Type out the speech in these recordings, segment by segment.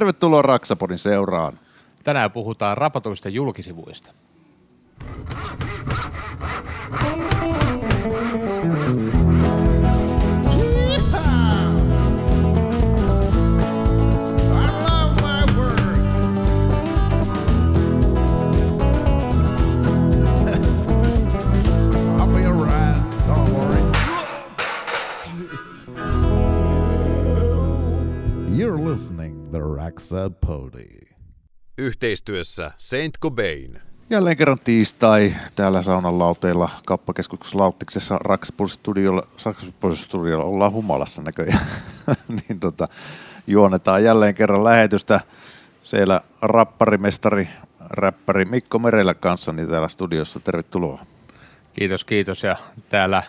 Tervetuloa Raksapodin seuraan. Tänään puhutaan rapatuista julkisivuista. You're listening the Raxa Podi. Yhteistyössä Saint Cobain. Jälleen kerran tiistai täällä saunan lauteilla kauppakeskuksessa Lauttiksessa Raksapodistudiolla, Raksapodistudiolla ollaan humalassa näköjään. niin tota, juonetaan jälleen kerran lähetystä siellä rapparimestari, räppäri Mikko Merellä kanssa niin täällä studiossa. Tervetuloa. Kiitos, kiitos. Ja täällä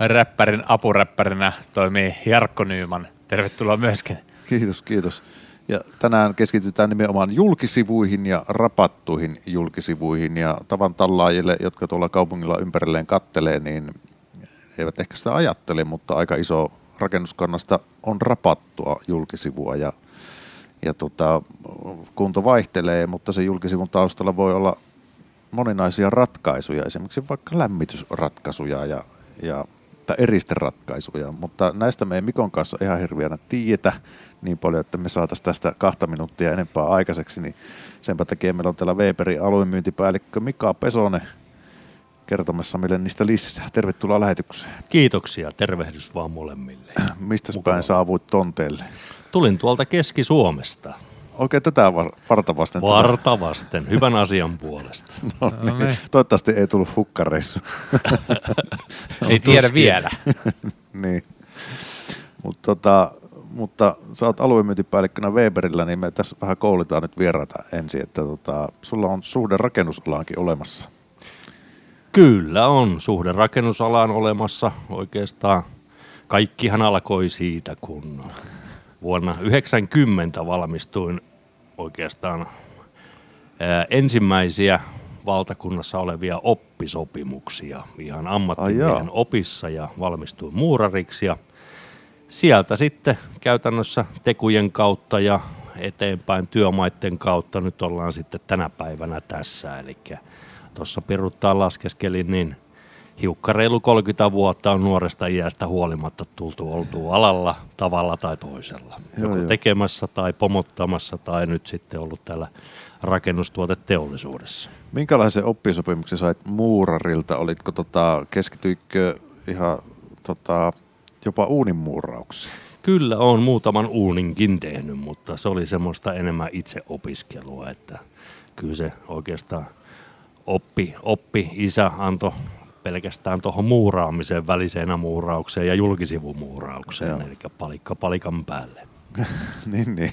räppärin apuräppärinä toimii Jarkko Nyyman. Tervetuloa myöskin. Kiitos, kiitos. Ja tänään keskitytään nimenomaan julkisivuihin ja rapattuihin julkisivuihin. Ja tavan tallaajille, jotka tuolla kaupungilla ympärilleen kattelee, niin eivät ehkä sitä ajattele, mutta aika iso rakennuskannasta on rapattua julkisivua. Ja, ja tota, kunto vaihtelee, mutta se julkisivun taustalla voi olla moninaisia ratkaisuja, esimerkiksi vaikka lämmitysratkaisuja ja, ja tai eristeratkaisuja, mutta näistä me ei Mikon kanssa ihan hirveänä tiedetä niin paljon, että me saataisiin tästä kahta minuuttia enempää aikaiseksi, niin senpä takia meillä on täällä Weberin aluemyyntipäällikkö Mika Pesonen kertomassa meille niistä lisää. Tervetuloa lähetykseen. Kiitoksia, tervehdys vaan molemmille. Mistä päin saavuit tonteelle? Tulin tuolta Keski-Suomesta. Oikein tätä var- varta vasten. Varta vasten, hyvän asian puolesta. No, niin. Toivottavasti ei tullut hukkareissu. Ei tiedä vielä. niin. Mut tota, mutta sä oot aluemyyntipäällikkönä Weberillä, niin me tässä vähän koulitaan nyt vieraita ensin, että tota, sulla on suhde rakennusalaankin olemassa. Kyllä on, suhde rakennusalaan olemassa oikeastaan. Kaikkihan alkoi siitä, kun vuonna 90 valmistuin oikeastaan ensimmäisiä valtakunnassa olevia oppisopimuksia ihan ammattimiehen opissa ja valmistuin muurariksi ja sieltä sitten käytännössä tekujen kautta ja eteenpäin työmaiden kautta nyt ollaan sitten tänä päivänä tässä. Eli tuossa peruttaa laskeskelin, niin hiukka reilu 30 vuotta on nuoresta iästä huolimatta tultu oltu alalla tavalla tai toisella. Joo, Joko joo. tekemässä tai pomottamassa tai nyt sitten ollut täällä rakennustuoteteollisuudessa. Minkälaisen oppisopimuksen sait muurarilta? Olitko tota, keskityikö ihan tota, jopa uuninmuurauksiin? Kyllä on muutaman uuninkin tehnyt, mutta se oli semmoista enemmän itse opiskelua, että kyllä se oikeastaan oppi, oppi isä antoi pelkästään tuohon muuraamiseen, väliseenä muuraukseen ja julkisivumuuraukseen, Joo. eli palikka palikan päälle. niin, niin.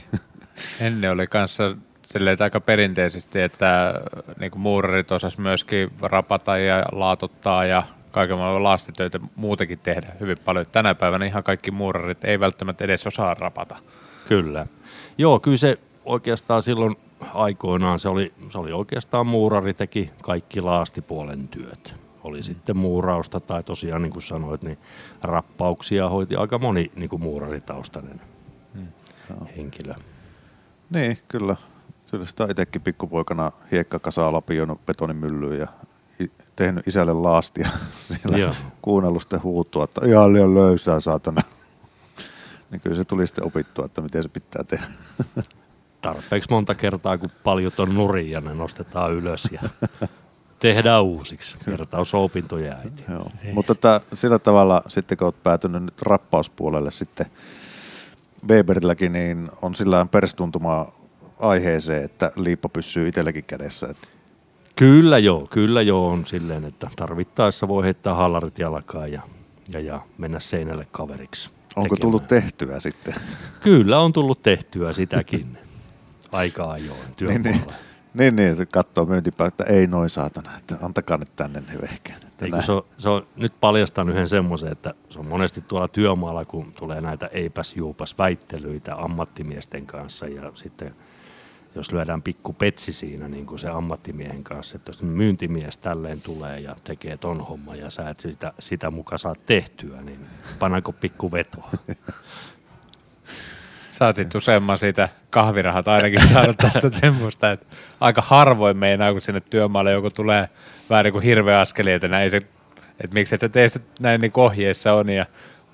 Ennen oli kanssa silleen, aika perinteisesti, että niin kuin muurarit osas myöskin rapata ja laatottaa ja kaiken maailman laastitöitä muutenkin tehdä hyvin paljon. Tänä päivänä ihan kaikki muurarit ei välttämättä edes osaa rapata. Kyllä. Joo, kyllä se oikeastaan silloin aikoinaan, se oli, se oli oikeastaan muurari teki kaikki laastipuolen työt. Oli sitten muurausta tai tosiaan niin kuin sanoit, niin rappauksia hoiti aika moni niin kuin muuraritaustainen henkilö. Niin, kyllä. Kyllä sitä itsekin pikkupoikana hiekkakasaa lapioinut betonimyllyyn ja tehnyt isälle laastia siellä Joo. kuunnellut sitten huutua, että ihan liian löysää saatana. niin kyllä se tuli sitten opittua, että miten se pitää tehdä. Tarpeeksi monta kertaa, kun paljon on nurin ja ne nostetaan ylös ja tehdään uusiksi. Kertausopintoja äiti. Joo. Mutta että sillä tavalla sitten kun olet päätynyt nyt rappauspuolelle sitten Weberilläkin, niin on sillä perstuntumaa aiheeseen, että liippa pysyy itselläkin kädessä. Et Kyllä joo, kyllä joo on silleen, että tarvittaessa voi heittää hallarit jalkaan ja, ja, ja mennä seinälle kaveriksi. onko tekemään. tullut tehtyä sitten? Kyllä on tullut tehtyä sitäkin aika ajoin niin, työmaalla. niin, niin, niin, se katsoo myyntipäin, että ei noin saatana, että antakaa nyt tänne ne vehkeet. Eikö se, on, se on, nyt paljastan yhden semmoisen, että se on monesti tuolla työmaalla, kun tulee näitä eipäs juupas väittelyitä ammattimiesten kanssa ja sitten jos lyödään pikku petsi siinä niin kuin se ammattimiehen kanssa, että jos myyntimies tälleen tulee ja tekee ton homman ja sä et sitä, sitä muka saa tehtyä, niin pannaanko pikku vetoa? Sit useamman siitä kahvirahat ainakin saanut tästä tempusta. Että aika harvoin meinaa, kun sinne työmaalle joku tulee vähän niin kuin hirveä askeli, että näin se, että miksi et sä tee sitä näin niin ohjeessa on ja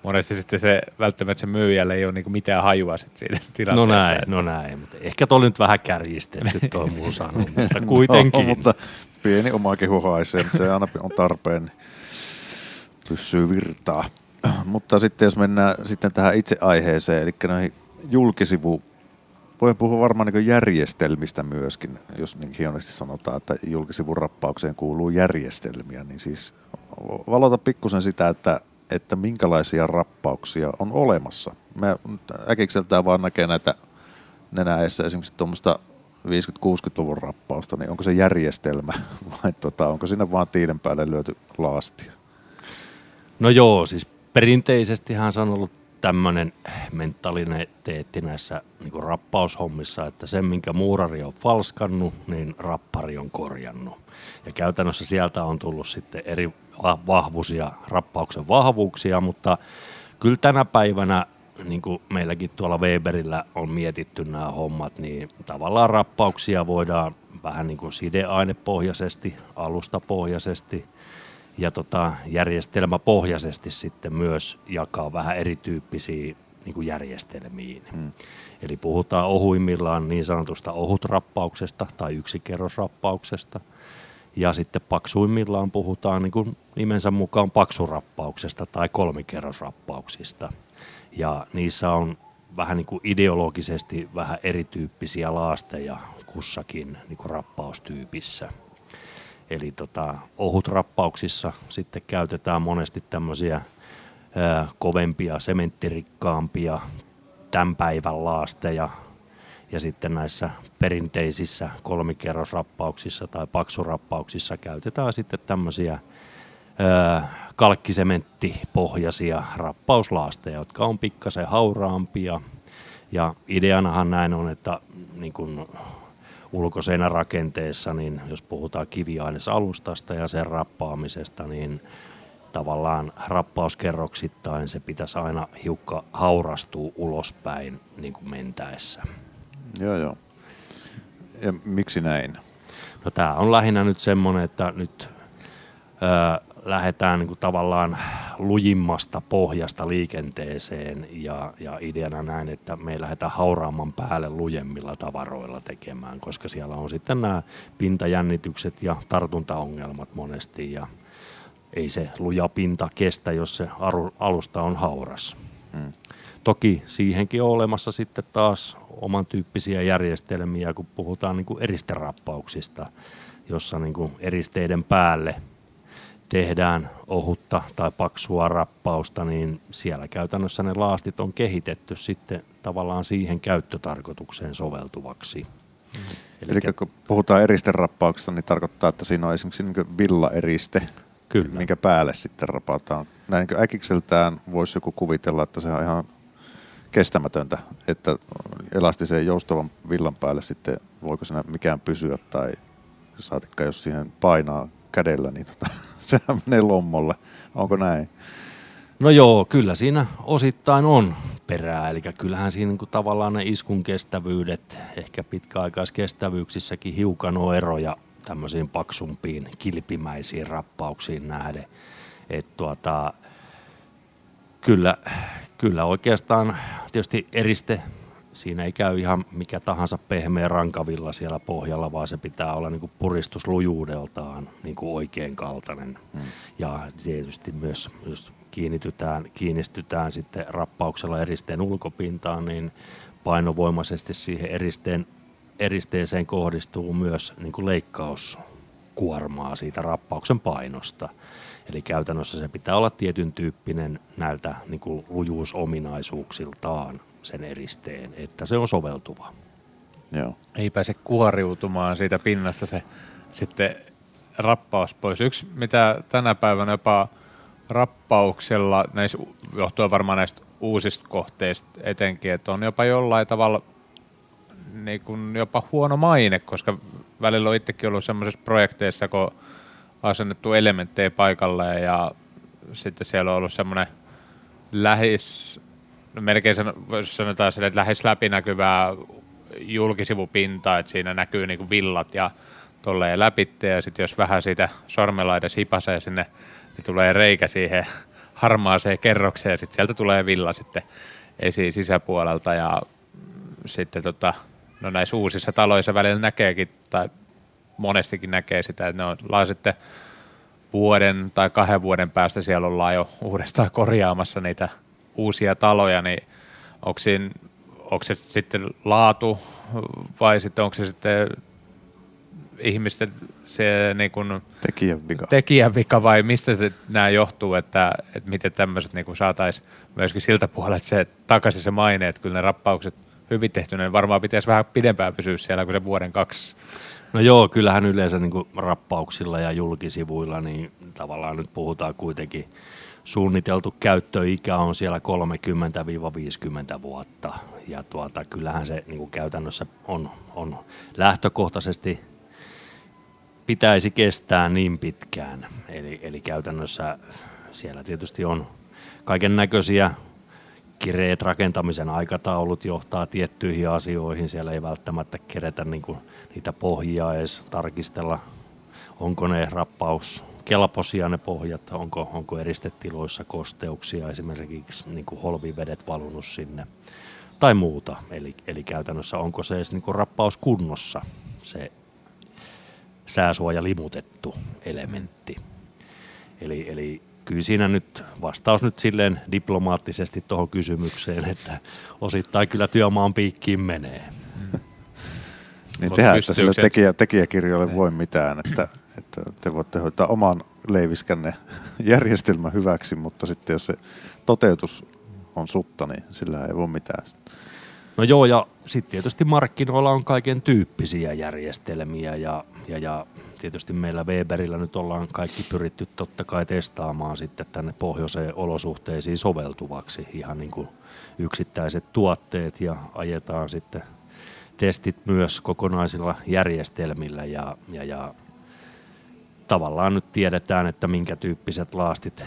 monesti sitten se välttämättä se myyjälle ei ole niin kuin mitään hajua sit siitä No tilanteesta. näin, no näin. Mutta ehkä toi oli nyt vähän kärjistetty tuo mun sano, mutta kuitenkin. No, mutta pieni oma kehu haisee, mutta se aina on tarpeen, niin pysyy virtaa. mutta sitten jos mennään sitten tähän itse aiheeseen, eli näihin julkisivu, voi puhua varmaan niin järjestelmistä myöskin, jos niin hienosti sanotaan, että julkisivun rappaukseen kuuluu järjestelmiä, niin siis valota pikkusen sitä, että, että minkälaisia rappauksia on olemassa. Me äkikseltään vaan näkee näitä nenäessä esimerkiksi tuommoista 50-60-luvun rappausta, niin onko se järjestelmä vai tota, onko sinne vaan tiilen päälle lyöty laastia? No joo, siis perinteisestihän se on ollut tämmöinen mentaliteetti näissä niin rappaushommissa, että sen minkä muurari on falskannut, niin rappari on korjannut. Ja käytännössä sieltä on tullut sitten eri va- vahvuisia rappauksen vahvuuksia, mutta kyllä tänä päivänä, niin kuin meilläkin tuolla Weberillä on mietitty nämä hommat, niin tavallaan rappauksia voidaan vähän niin kuin sideainepohjaisesti, alustapohjaisesti ja tota, järjestelmäpohjaisesti sitten myös jakaa vähän erityyppisiin niin kuin järjestelmiin. Hmm. Eli puhutaan ohuimmillaan niin sanotusta ohutrappauksesta tai yksikerrosrappauksesta. Ja sitten paksuimmillaan puhutaan niin kuin nimensä mukaan paksurappauksesta tai kolmikerrosrappauksista. Ja niissä on vähän niin kuin ideologisesti vähän erityyppisiä laasteja kussakin niin kuin rappaustyypissä. Eli tota, ohutrappauksissa sitten käytetään monesti tämmöisiä kovempia, sementtirikkaampia tämän päivän laasteja. Ja sitten näissä perinteisissä kolmikerrosrappauksissa tai paksurappauksissa käytetään sitten tämmöisiä kalkkisementtipohjaisia rappauslaasteja, jotka on pikkasen hauraampia. Ja ideanahan näin on, että niin kun ulkoseinärakenteessa, niin jos puhutaan kiviainesalustasta ja sen rappaamisesta, niin tavallaan rappauskerroksittain se pitäisi aina hiukka haurastua ulospäin niin kuin mentäessä. Joo, joo. Ja miksi näin? No tämä on lähinnä nyt semmoinen, että nyt ö, lähdetään niin kuin tavallaan lujimmasta pohjasta liikenteeseen ja, ja ideana näin, että me ei lähdetä hauraamman päälle lujemmilla tavaroilla tekemään, koska siellä on sitten nämä pintajännitykset ja tartuntaongelmat monesti ja ei se luja pinta kestä, jos se alusta on hauras. Hmm. Toki siihenkin on olemassa sitten taas oman tyyppisiä järjestelmiä, kun puhutaan niin kuin eristerappauksista, jossa niin kuin eristeiden päälle tehdään ohutta tai paksua rappausta, niin siellä käytännössä ne laastit on kehitetty sitten tavallaan siihen käyttötarkoitukseen soveltuvaksi. Eli, Eli kun puhutaan eristerappauksesta, niin tarkoittaa, että siinä on esimerkiksi niin villaeriste, Kyllä. minkä päälle sitten rapataan. Näin äkikseltään voisi joku kuvitella, että se on ihan kestämätöntä, että elastisen joustavan villan päälle sitten voiko siinä mikään pysyä tai saatikka jos siihen painaa kädellä, niin tota, sehän menee lommolle. Onko näin? No joo, kyllä siinä osittain on perää, eli kyllähän siinä niin kuin tavallaan ne iskun kestävyydet, ehkä pitkäaikaiskestävyyksissäkin hiukan on eroja tämmöisiin paksumpiin, kilpimäisiin rappauksiin nähden. Et tuota, kyllä, kyllä oikeastaan tietysti eriste, siinä ei käy ihan mikä tahansa pehmeä rankavilla siellä pohjalla, vaan se pitää olla niin kuin puristuslujuudeltaan niin kuin oikein kaltainen. Hmm. Ja tietysti myös, jos kiinnitytään, kiinnistytään sitten rappauksella eristeen ulkopintaan, niin painovoimaisesti siihen eristeen, eristeeseen kohdistuu myös niin kuin leikkauskuormaa siitä rappauksen painosta. Eli käytännössä se pitää olla tietyn tyyppinen näiltä niin kuin lujuusominaisuuksiltaan sen eristeen, että se on soveltuva. Joo. Ei pääse kuoriutumaan siitä pinnasta se sitten rappaus pois. Yksi, mitä tänä päivänä jopa rappauksella, näissä, johtuen varmaan näistä uusista kohteista etenkin, että on jopa jollain tavalla niin kuin jopa huono maine, koska välillä on itsekin ollut semmoisissa projekteissa, kun asennettu elementtejä paikalle ja sitten siellä on ollut semmoinen lähis no melkein sanotaan sille, että lähes läpinäkyvää julkisivupintaa, että siinä näkyy niin kuin villat ja tolleen läpitte ja sitten jos vähän siitä sormella edes hipasee sinne, niin tulee reikä siihen harmaaseen kerrokseen ja sitten sieltä tulee villa sitten esiin sisäpuolelta ja sitten tota, no näissä uusissa taloissa välillä näkeekin tai monestikin näkee sitä, että ne on sitten vuoden tai kahden vuoden päästä siellä ollaan jo uudestaan korjaamassa niitä uusia taloja, niin onko, siinä, onko se sitten laatu vai sitten onko se sitten ihmisten se niin kuin Tekijän vika. tekijän vika vai mistä se, nämä johtuu, että, että miten tämmöiset niin saataisiin myöskin siltä puolella, että se takaisin se maine, että kyllä ne rappaukset hyvin tehty, niin varmaan pitäisi vähän pidempään pysyä siellä kuin se vuoden kaksi. No joo, kyllähän yleensä niin kuin rappauksilla ja julkisivuilla, niin tavallaan nyt puhutaan kuitenkin suunniteltu käyttöikä on siellä 30-50 vuotta. Ja tuota, kyllähän se niin kuin käytännössä on, on lähtökohtaisesti pitäisi kestää niin pitkään. Eli, eli käytännössä siellä tietysti on kaiken näköisiä kireet rakentamisen aikataulut johtaa tiettyihin asioihin. Siellä ei välttämättä keretä niin kuin niitä pohjia edes tarkistella, onko ne rappaus kelpoisia ne pohjat, onko, onko eristetiloissa kosteuksia, esimerkiksi niin kuin holvivedet valunut sinne tai muuta. Eli, eli käytännössä onko se edes niin kuin rappaus kunnossa, se sääsuoja limutettu elementti. Eli, eli kyllä siinä nyt vastaus nyt silleen diplomaattisesti tuohon kysymykseen, että osittain kyllä työmaan piikkiin menee. Niin Mut tehdään, että sille tekijä, tekijäkirjoille voi mitään, että, että te voitte hoitaa oman leiviskänne järjestelmän hyväksi, mutta sitten jos se toteutus on sutta, niin sillä ei voi mitään. No joo, ja sitten tietysti markkinoilla on kaiken tyyppisiä järjestelmiä ja, ja, ja tietysti meillä Weberillä nyt ollaan kaikki pyritty totta kai testaamaan sitten tänne pohjoiseen olosuhteisiin soveltuvaksi ihan niin kuin yksittäiset tuotteet ja ajetaan sitten testit myös kokonaisilla järjestelmillä ja, ja, ja tavallaan nyt tiedetään, että minkä tyyppiset laastit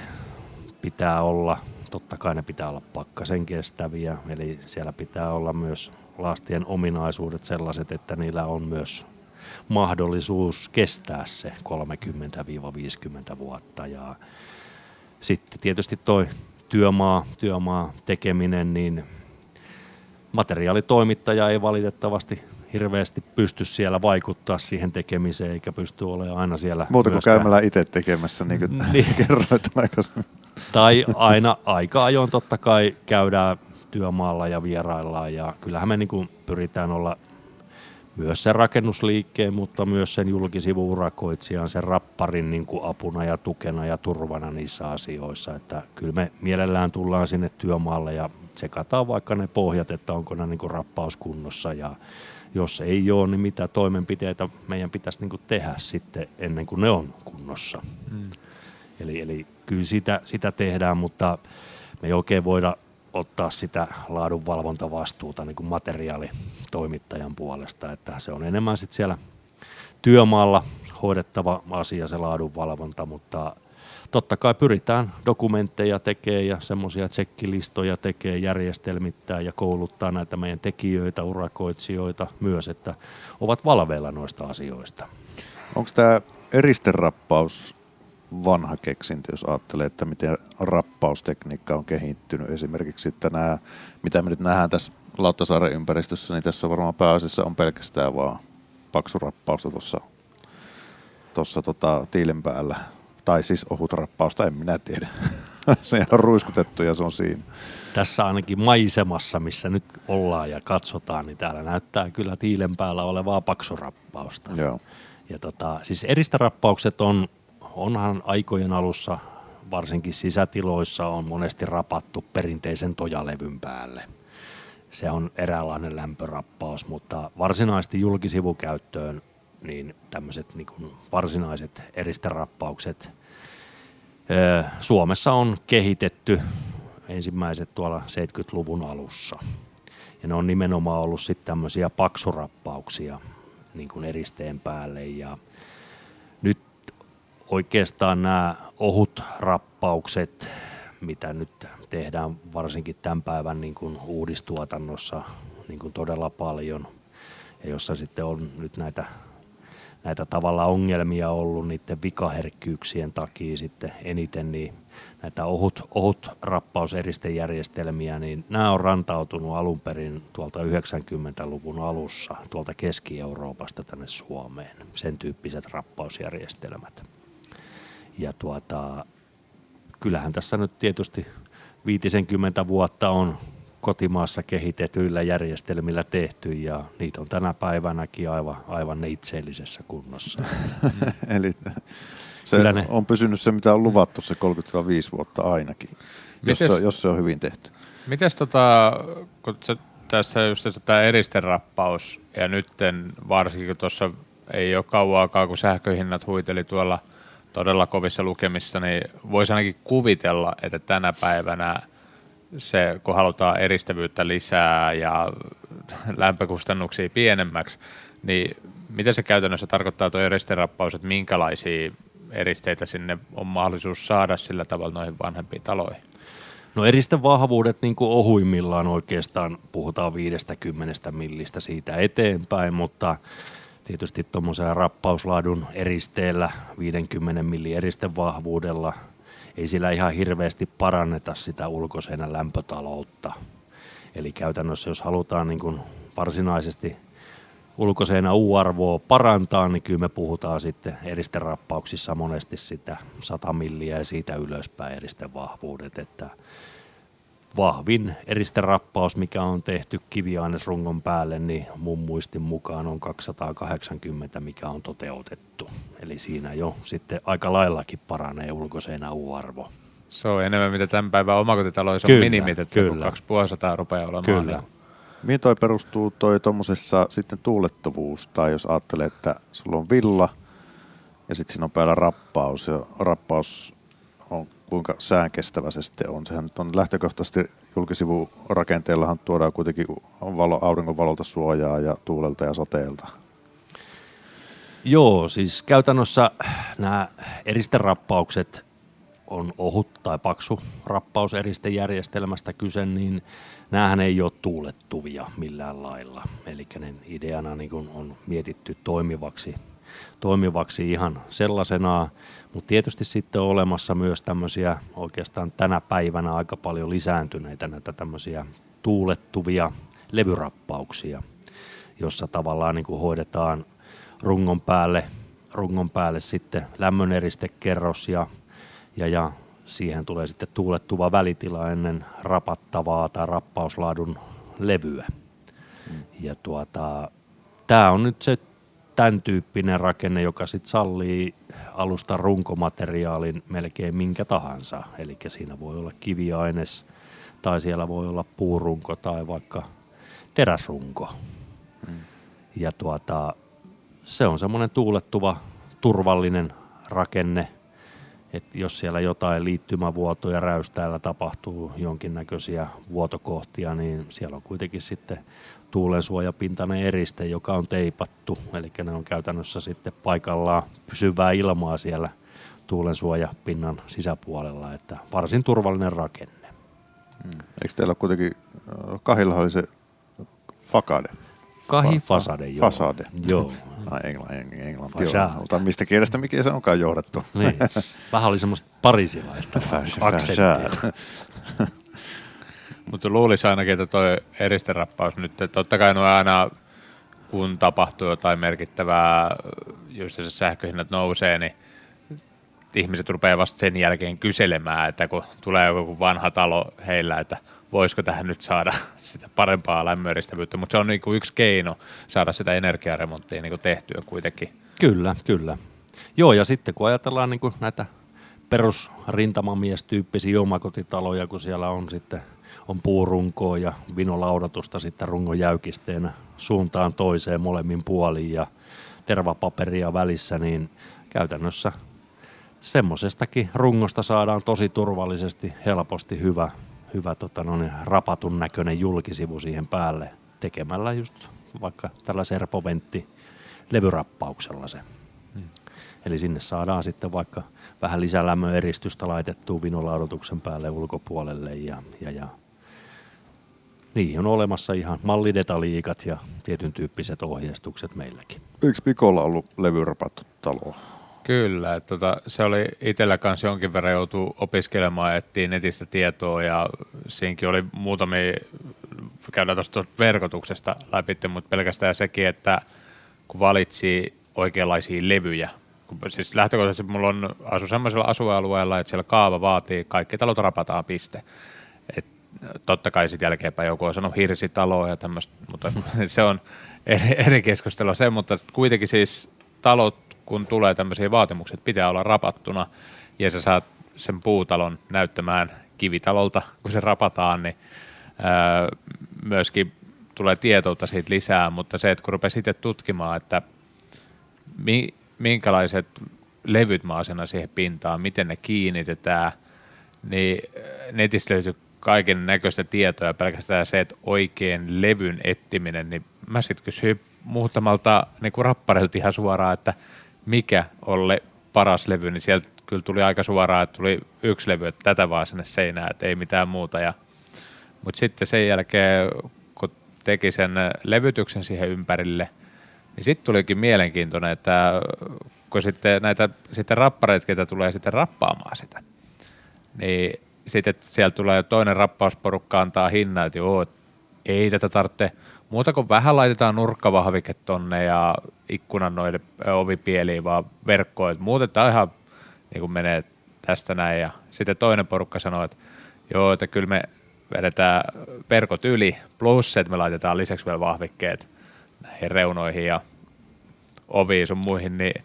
pitää olla. Totta kai ne pitää olla pakkasen kestäviä, eli siellä pitää olla myös laastien ominaisuudet sellaiset, että niillä on myös mahdollisuus kestää se 30-50 vuotta. Ja sitten tietysti toi työmaa, työmaa tekeminen, niin materiaalitoimittaja ei valitettavasti hirveästi pysty siellä vaikuttaa siihen tekemiseen, eikä pysty olemaan aina siellä Muuta kuin käymällä itse tekemässä, niin kuin Niin. kerroit aikaisemmin. tai aina aika ajoin totta kai käydään työmaalla ja vieraillaan ja kyllähän me niin kuin pyritään olla myös sen rakennusliikkeen, mutta myös sen julkisivuurakoitsijan, sen rapparin niin kuin apuna ja tukena ja turvana niissä asioissa. Että kyllä me mielellään tullaan sinne työmaalle ja tsekataan vaikka ne pohjat, että onko ne niin kuin rappauskunnossa ja jos ei ole, niin mitä toimenpiteitä meidän pitäisi niin kuin tehdä sitten ennen kuin ne on kunnossa. Eli, eli kyllä sitä, sitä tehdään, mutta me ei oikein voida ottaa sitä laadunvalvontavastuuta niin kuin materiaalitoimittajan puolesta, että se on enemmän sitten siellä työmaalla hoidettava asia se laadunvalvonta, mutta totta kai pyritään dokumentteja tekee ja semmoisia tsekkilistoja tekee järjestelmittää ja kouluttaa näitä meidän tekijöitä, urakoitsijoita myös, että ovat valveilla noista asioista. Onko tämä eristerappaus vanha keksintö, jos ajattelee, että miten rappaustekniikka on kehittynyt. Esimerkiksi, että nämä, mitä me nyt nähdään tässä Lauttasaaren ympäristössä, niin tässä varmaan pääasiassa on pelkästään vaan paksurappausta tuossa tuossa tota, tiilen päällä. Tai siis ohut rappausta, en minä tiedä. se on ruiskutettu ja se on siinä. tässä ainakin maisemassa, missä nyt ollaan ja katsotaan, niin täällä näyttää kyllä tiilen päällä olevaa paksurappausta. Joo. Ja tota, siis eristerappaukset on, onhan aikojen alussa, varsinkin sisätiloissa, on monesti rapattu perinteisen tojalevyn päälle. Se on eräänlainen lämpörappaus, mutta varsinaisesti julkisivukäyttöön niin tämmöiset niin varsinaiset eristerappaukset Suomessa on kehitetty ensimmäiset tuolla 70-luvun alussa. Ja ne on nimenomaan ollut sitten tämmöisiä paksurappauksia niin kuin eristeen päälle. Ja nyt oikeastaan nämä ohut rappaukset, mitä nyt tehdään varsinkin tämän päivän niin kuin uudistuotannossa niin kuin todella paljon, ja jossa sitten on nyt näitä, näitä tavalla ongelmia ollut niiden vikaherkkyyksien takia sitten eniten, niin näitä ohut, ohut rappauseristejärjestelmiä, niin nämä on rantautunut alun perin tuolta 90-luvun alussa tuolta Keski-Euroopasta tänne Suomeen, sen tyyppiset rappausjärjestelmät. Ja tuota, kyllähän tässä nyt tietysti 50 vuotta on kotimaassa kehitetyillä järjestelmillä tehty ja niitä on tänä päivänäkin aivan, aivan neitseellisessä kunnossa. Eli se Kyllä ne- on pysynyt se, mitä on luvattu, se 30-5 vuotta ainakin, jos, Mites- se, jos se on hyvin tehty. Mites tota, kun se, tässä just tämä eristerappaus ja nytten varsinkin kun tuossa ei ole kauaakaan, kun sähköhinnat huiteli tuolla todella kovissa lukemissa, niin voisi ainakin kuvitella, että tänä päivänä se, kun halutaan eristävyyttä lisää ja lämpökustannuksia pienemmäksi, niin mitä se käytännössä tarkoittaa tuo eristerappaus, että minkälaisia eristeitä sinne on mahdollisuus saada sillä tavalla noihin vanhempiin taloihin? No eristevahvuudet niin kuin ohuimmillaan oikeastaan puhutaan 50 millistä siitä eteenpäin, mutta tietysti tuommoisen rappauslaadun eristeellä 50 milli eristevahvuudella ei sillä ihan hirveästi paranneta sitä ulkoseinän lämpötaloutta. Eli käytännössä jos halutaan niin kuin varsinaisesti ulkoseinän U-arvoa parantaa, niin kyllä me puhutaan sitten eristerappauksissa monesti sitä 100 milliä ja siitä ylöspäin eristevahvuudet, että vahvin eristerappaus, mikä on tehty kiviainesrungon päälle, niin mun muistin mukaan on 280, mikä on toteutettu. Eli siinä jo sitten aika laillakin paranee ulkoseinän U-arvo. Se on enemmän mitä tämän päivän omakotitaloissa on minimit, että kyllä. kun 2500 rupeaa olemaan. Kyllä. Niin Mihin toi perustuu toi tuommoisessa sitten tuulettovuus, tai jos ajattelee, että sulla on villa ja sitten siinä on päällä rappaus, ja rappaus on kuinka säänkestävä se sitten on. Sehän nyt on lähtökohtaisesti julkisivurakenteellahan tuodaan kuitenkin valo, auringonvalolta suojaa ja tuulelta ja sateelta. Joo, siis käytännössä nämä eristerappaukset on ohut tai paksu rappaus eristejärjestelmästä kyse, niin näähän ei ole tuulettuvia millään lailla. Eli ne ideana niin kun on mietitty toimivaksi, toimivaksi ihan sellaisenaan, mutta tietysti sitten on olemassa myös tämmöisiä oikeastaan tänä päivänä aika paljon lisääntyneitä näitä tämmöisiä tuulettuvia levyrappauksia, jossa tavallaan niin kuin hoidetaan rungon päälle, rungon päälle sitten lämmöneristekerros ja, ja, ja siihen tulee sitten tuulettuva välitila ennen rapattavaa tai rappauslaadun levyä. Ja tuota, tämä on nyt se tämän tyyppinen rakenne, joka sitten sallii alustan runkomateriaalin melkein minkä tahansa. Eli siinä voi olla kiviaines tai siellä voi olla puurunko tai vaikka teräsrunko. Ja tuota, se on semmoinen tuulettuva, turvallinen rakenne, että jos siellä jotain liittymävuotoja räystäällä tapahtuu jonkinnäköisiä vuotokohtia, niin siellä on kuitenkin sitten tuulensuojapintainen eriste, joka on teipattu, eli ne on käytännössä sitten paikallaan pysyvää ilmaa siellä tuulensuojapinnan sisäpuolella, että varsin turvallinen rakenne. Eikö teillä kuitenkin, äh, Kahilla oli se Fakade? Kahi Fa- fasade, joo. Fasade. Joo, Ai englanti, englanti Facade. on. Ota mistä kielestä mikä se onkaan johdettu. niin. Vähän oli semmoista parisilaista aksenttia. Mutta luulisi ainakin, että tuo eristerappaus nyt, totta kai nuo aina, kun tapahtuu jotain merkittävää, just se sähköhinnat nousee, niin ihmiset rupeaa vasta sen jälkeen kyselemään, että kun tulee joku vanha talo heillä, että voisiko tähän nyt saada sitä parempaa lämmöeristävyyttä, mutta se on niin kuin yksi keino saada sitä energiaremonttia niin kuin tehtyä kuitenkin. Kyllä, kyllä. Joo, ja sitten kun ajatellaan niin kuin näitä perusrintamamiestyyppisiä omakotitaloja, kun siellä on sitten on puurunkoa ja vinolaudatusta sitten rungon jäykisteenä suuntaan toiseen molemmin puoliin ja tervapaperia välissä, niin käytännössä semmoisestakin rungosta saadaan tosi turvallisesti, helposti hyvä, hyvä tota, no, niin, rapatun näköinen julkisivu siihen päälle tekemällä just vaikka tällä serpoventti levyrappauksella se. Eli sinne saadaan sitten vaikka vähän lisälämmöeristystä laitettua vinolaudotuksen päälle ulkopuolelle ja, ja, ja niihin on olemassa ihan mallidetaliikat ja tietyn tyyppiset ohjeistukset meilläkin. Eikö Pikolla ollut levyrapattu talo? Kyllä, että tota, se oli itsellä kanssa jonkin verran joutuu opiskelemaan, etsiä netistä tietoa ja siinäkin oli muutamia, käydään tuosta verkotuksesta läpi, mutta pelkästään sekin, että kun valitsi oikeanlaisia levyjä, kun, siis lähtökohtaisesti mulla on asu sellaisella asualueella, että siellä kaava vaatii, kaikki talot rapataan piste. Totta kai sitten jälkeenpäin joku on sanonut hirsitalo ja tämmöistä, mutta se on eri, eri keskustelua se, mutta kuitenkin siis talot kun tulee tämmöisiä vaatimuksia, että pitää olla rapattuna ja sä saat sen puutalon näyttämään kivitalolta, kun se rapataan, niin ää, myöskin tulee tietoutta siitä lisää, mutta se, että kun rupeaa sitten tutkimaan, että mi, minkälaiset levyt mä siihen pintaan, miten ne kiinnitetään, niin netistä löytyy kaiken näköistä tietoa, pelkästään se, että oikein levyn ettiminen, niin mä sitten kysyin muutamalta niin rappareilta ihan suoraan, että mikä oli paras levy, niin sieltä kyllä tuli aika suoraan, että tuli yksi levy, että tätä vaan sinne seinään, että ei mitään muuta. Ja, mutta sitten sen jälkeen, kun teki sen levytyksen siihen ympärille, niin sitten tulikin mielenkiintoinen, että kun sitten näitä sitten rappareita, ketä tulee sitten rappaamaan sitä, niin sitten sieltä tulee toinen rappausporukka antaa hinnan, että joo, ei tätä tarvitse Muuta kuin vähän laitetaan nurkkavahvike tonne ja ikkunan noille ovipieliin vaan verkkoon. Muuten tämä ihan niin kuin menee tästä näin. Ja sitten toinen porukka sanoo, että joo, että kyllä me vedetään verkot yli, plus että me laitetaan lisäksi vielä vahvikkeet näihin reunoihin ja oviin sun muihin, niin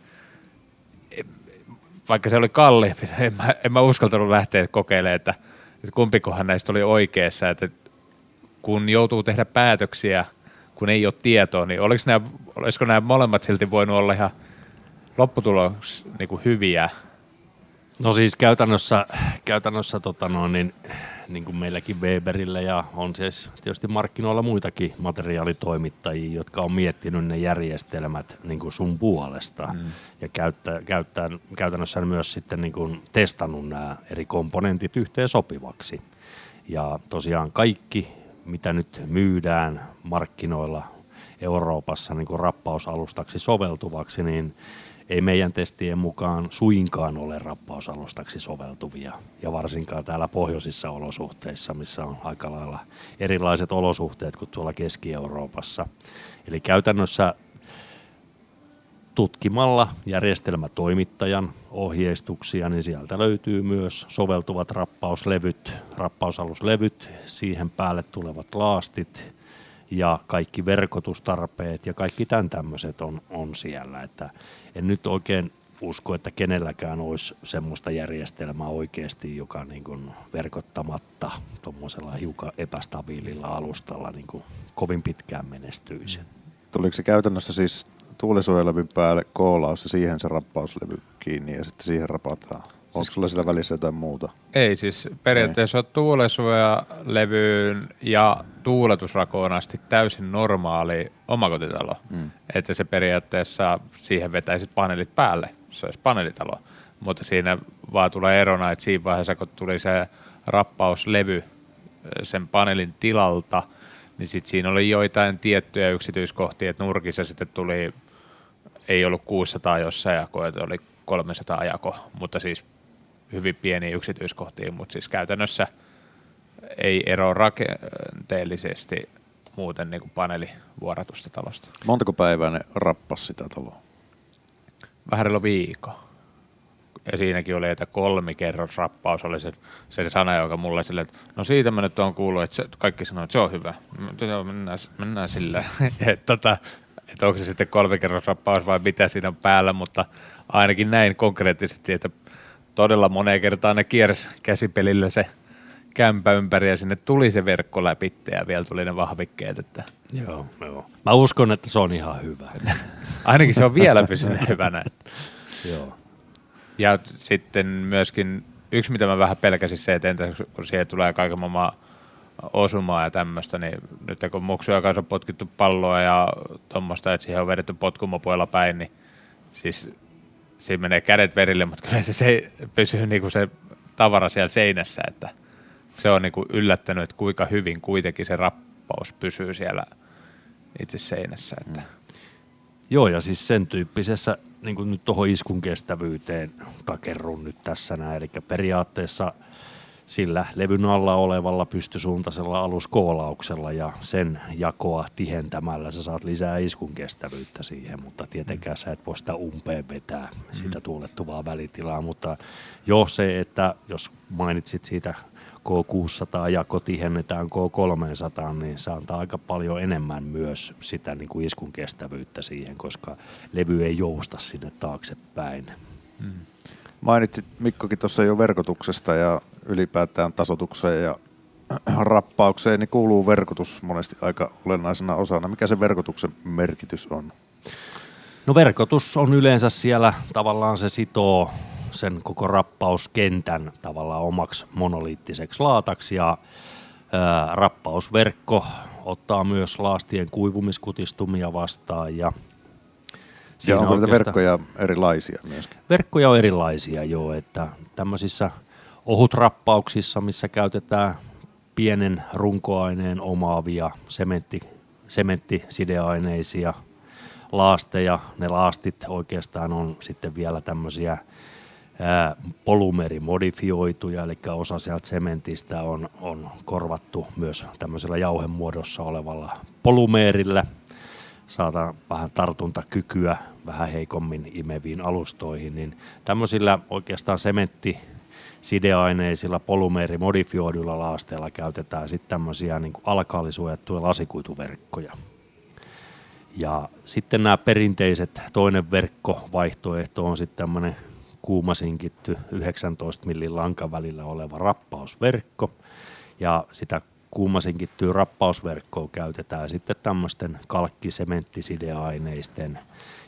vaikka se oli kalliimpi, en mä, en mä uskaltanut lähteä kokeilemaan, että, että kumpikohan näistä oli oikeassa, että kun joutuu tehdä päätöksiä, kun ei ole tietoa, niin olisiko nämä, olisiko nämä molemmat silti voinut olla ihan lopputulos niin kuin hyviä? No siis käytännössä, käytännössä tota no, niin, niin kuin meilläkin Weberillä ja on siis tietysti markkinoilla muitakin materiaalitoimittajia, jotka on miettinyt ne järjestelmät niin kuin sun puolesta mm. ja käyttä, käyttä, käytännössä myös sitten niin kuin testannut nämä eri komponentit yhteen sopivaksi. Ja tosiaan kaikki mitä nyt myydään markkinoilla Euroopassa niin kuin rappausalustaksi soveltuvaksi, niin ei meidän testien mukaan suinkaan ole rappausalustaksi soveltuvia. Ja varsinkaan täällä pohjoisissa olosuhteissa, missä on aika lailla erilaiset olosuhteet kuin tuolla Keski-Euroopassa. Eli käytännössä tutkimalla järjestelmätoimittajan ohjeistuksia, niin sieltä löytyy myös soveltuvat rappauslevyt, rappausaluslevyt, siihen päälle tulevat laastit ja kaikki verkotustarpeet ja kaikki tämän tämmöiset on, on siellä. Että en nyt oikein usko, että kenelläkään olisi semmoista järjestelmää oikeasti, joka niin kuin verkottamatta tuommoisella hiukan epästabiililla alustalla niin kuin kovin pitkään menestyisi. Tuliko se käytännössä siis tuulisuojelevin päälle koolaus ja siihen se rappauslevy kiinni ja sitten siihen rapataan. Onko sulla sillä välissä jotain muuta? Ei siis periaatteessa on tuulesuojalevyyn ja tuuletusrakoon asti täysin normaali omakotitalo. Mm. Että se periaatteessa siihen vetäisi paneelit päälle. Se olisi paneelitalo. Mutta siinä vaan tulee erona, että siinä vaiheessa kun tuli se rappauslevy sen paneelin tilalta, niin sitten siinä oli joitain tiettyjä yksityiskohtia, että nurkissa sitten tuli ei ollut 600 jossain jako, että oli 300 jako, mutta siis hyvin pieniä yksityiskohtia, mutta siis käytännössä ei ero rakenteellisesti muuten niin kuin paneelivuoratusta talosta. Montako päivää ne rappas sitä taloa? Vähän viikko. Ja siinäkin oli, että rappaus oli se, se sana, joka mulle sille, että no siitä mä nyt oon kuullut, että se, kaikki sanoo, että se on hyvä. Mennään, mennään sillä. että tota, että onko se sitten kolmikerrosrappaus vai mitä siinä on päällä, mutta ainakin näin konkreettisesti, että todella moneen kertaan ne kiersi käsipelillä se kämpä ympäri ja sinne tuli se verkko läpi ja vielä tuli ne vahvikkeet. Että... Joo, joo. Mä uskon, että se on ihan hyvä. ainakin se on vielä pysynyt hyvänä. joo. Ja sitten myöskin yksi, mitä mä vähän pelkäsin se, että entä kun siihen tulee kaiken maailman osumaa ja tämmöistä, niin nyt kun muksuja kanssa on potkittu palloa ja tuommoista, että siihen on vedetty potkumopuilla päin, niin siis siinä menee kädet verille, mutta kyllä se, se pysyy niin kuin se tavara siellä seinässä, että se on niin kuin yllättänyt, että kuinka hyvin kuitenkin se rappaus pysyy siellä itse seinässä. Että. Mm. Joo, ja siis sen tyyppisessä, niin kuin nyt tuohon iskun kestävyyteen takerrun nyt tässä näin, eli periaatteessa sillä levyn alla olevalla pystysuuntaisella aluskoolauksella ja sen jakoa tihentämällä sä saat lisää iskun kestävyyttä siihen, mutta tietenkään sä et voi sitä umpeen vetää sitä tuulettuvaa välitilaa, mutta jo se, että jos mainitsit siitä K600 ja kotihennetään K300, niin se antaa aika paljon enemmän myös sitä niin kuin iskun kestävyyttä siihen, koska levy ei jousta sinne taaksepäin. Mm. Mainitsit Mikkokin tuossa jo verkotuksesta ja ylipäätään tasotukseen ja rappaukseen, niin kuuluu verkotus monesti aika olennaisena osana. Mikä se verkotuksen merkitys on? No verkotus on yleensä siellä, tavallaan se sitoo sen koko rappauskentän tavallaan omaksi monoliittiseksi laataksi ja ää, rappausverkko ottaa myös laastien kuivumiskutistumia vastaan ja ja onko niitä verkkoja erilaisia myöskin? Verkkoja on erilaisia joo, että tämmöisissä ohutrappauksissa, missä käytetään pienen runkoaineen omaavia sementti, sementtisideaineisia laasteja. Ne laastit oikeastaan on sitten vielä tämmöisiä polymerimodifioituja, eli osa sieltä sementistä on, on korvattu myös tämmöisellä jauhemuodossa olevalla polymeerillä. Saadaan vähän tartuntakykyä vähän heikommin imeviin alustoihin, niin tämmöisillä oikeastaan sementti sideaineisilla polymeerimodifioiduilla laasteilla käytetään sitten tämmöisiä niin alkaalisuojattuja lasikuituverkkoja. Ja sitten nämä perinteiset, toinen verkkovaihtoehto on sitten tämmöinen kuumasinkitty 19 millin lankavälillä oleva rappausverkko. Ja sitä kuumasinkittyä rappausverkkoa käytetään sitten tämmöisten kalkkisementtisideaineisten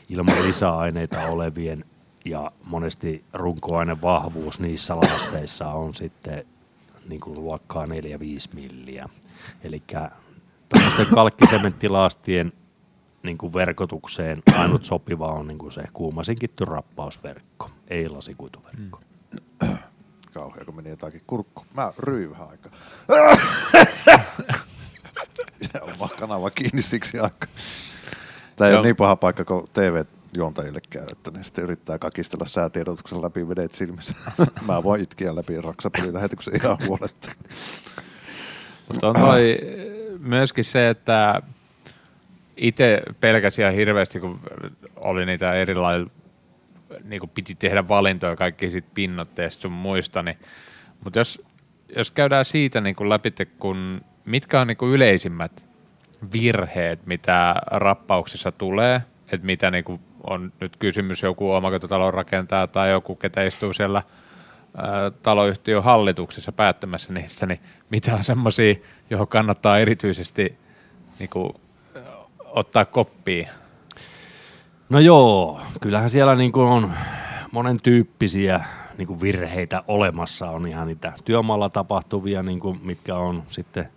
ilman lisäaineita olevien ja monesti runkoaine vahvuus niissä laasteissa on sitten niin kuin luokkaa 4-5 milliä. Eli kalkkisementtilaastien niin kuin verkotukseen ainut sopiva on niin kuin se kuumasinkitty rappausverkko, ei lasikuituverkko. Mm. Kauhea, kun meni jotakin kurkku. Mä ryin vähän aikaa. on kanava kiinni siksi aikaa. Tämä ei Joo. ole niin paha paikka kuin TV-juontajille käy, että ne sitten yrittää kakistella säätiedotuksen läpi vedet silmissä. Mä voin itkeä läpi raksapelin lähetyksen ihan huoletta. Mutta on toi myöskin se, että itse pelkäsin ihan hirveästi, kun oli niitä erilaisia, niin kuin piti tehdä valintoja kaikki sit pinnotteista sun muista, niin, mutta jos, jos käydään siitä niin kuin läpi, kun mitkä on niin kuin yleisimmät virheet, mitä rappauksissa tulee, että mitä niin kuin on nyt kysymys joku omakotitalon rakentaa tai joku, ketä istuu siellä taloyhtiön hallituksessa päättämässä niistä, niin mitä on semmoisia, johon kannattaa erityisesti niin kuin, ottaa koppia? No joo, kyllähän siellä niin kuin on monen tyyppisiä niin kuin virheitä olemassa. On ihan niitä työmaalla tapahtuvia, niin kuin, mitkä on sitten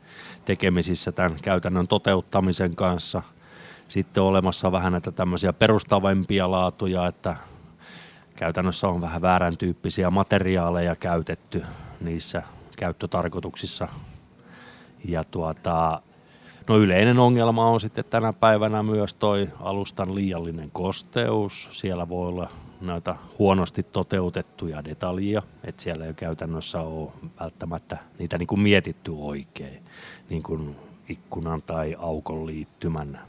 tekemisissä tämän käytännön toteuttamisen kanssa. Sitten on olemassa vähän näitä tämmöisiä perustavempia laatuja, että käytännössä on vähän väärän tyyppisiä materiaaleja käytetty niissä käyttötarkoituksissa. Ja tuota, No yleinen ongelma on sitten tänä päivänä myös toi alustan liiallinen kosteus. Siellä voi olla näitä huonosti toteutettuja detaljia, että siellä ei käytännössä ole välttämättä niitä niin kuin mietitty oikein, niin kuin ikkunan tai aukon liittymän,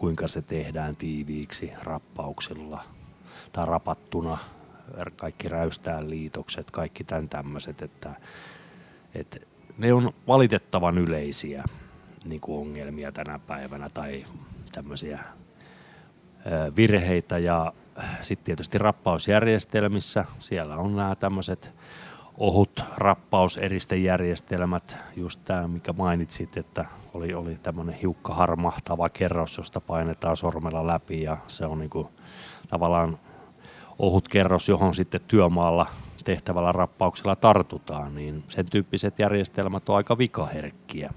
kuinka se tehdään tiiviiksi rappauksilla. Tai rapattuna, kaikki räystään liitokset, kaikki tämän tämmöiset, että, että ne on valitettavan yleisiä niin kuin ongelmia tänä päivänä tai tämmöisiä virheitä. Ja sitten tietysti rappausjärjestelmissä, siellä on nämä tämmöiset ohut rappauseristejärjestelmät, just tämä mikä mainitsit, että oli, oli tämmöinen hiukka harmahtava kerros, josta painetaan sormella läpi ja se on niin kuin tavallaan ohut kerros, johon sitten työmaalla tehtävällä rappauksella tartutaan, niin sen tyyppiset järjestelmät on aika vikaherkkiä.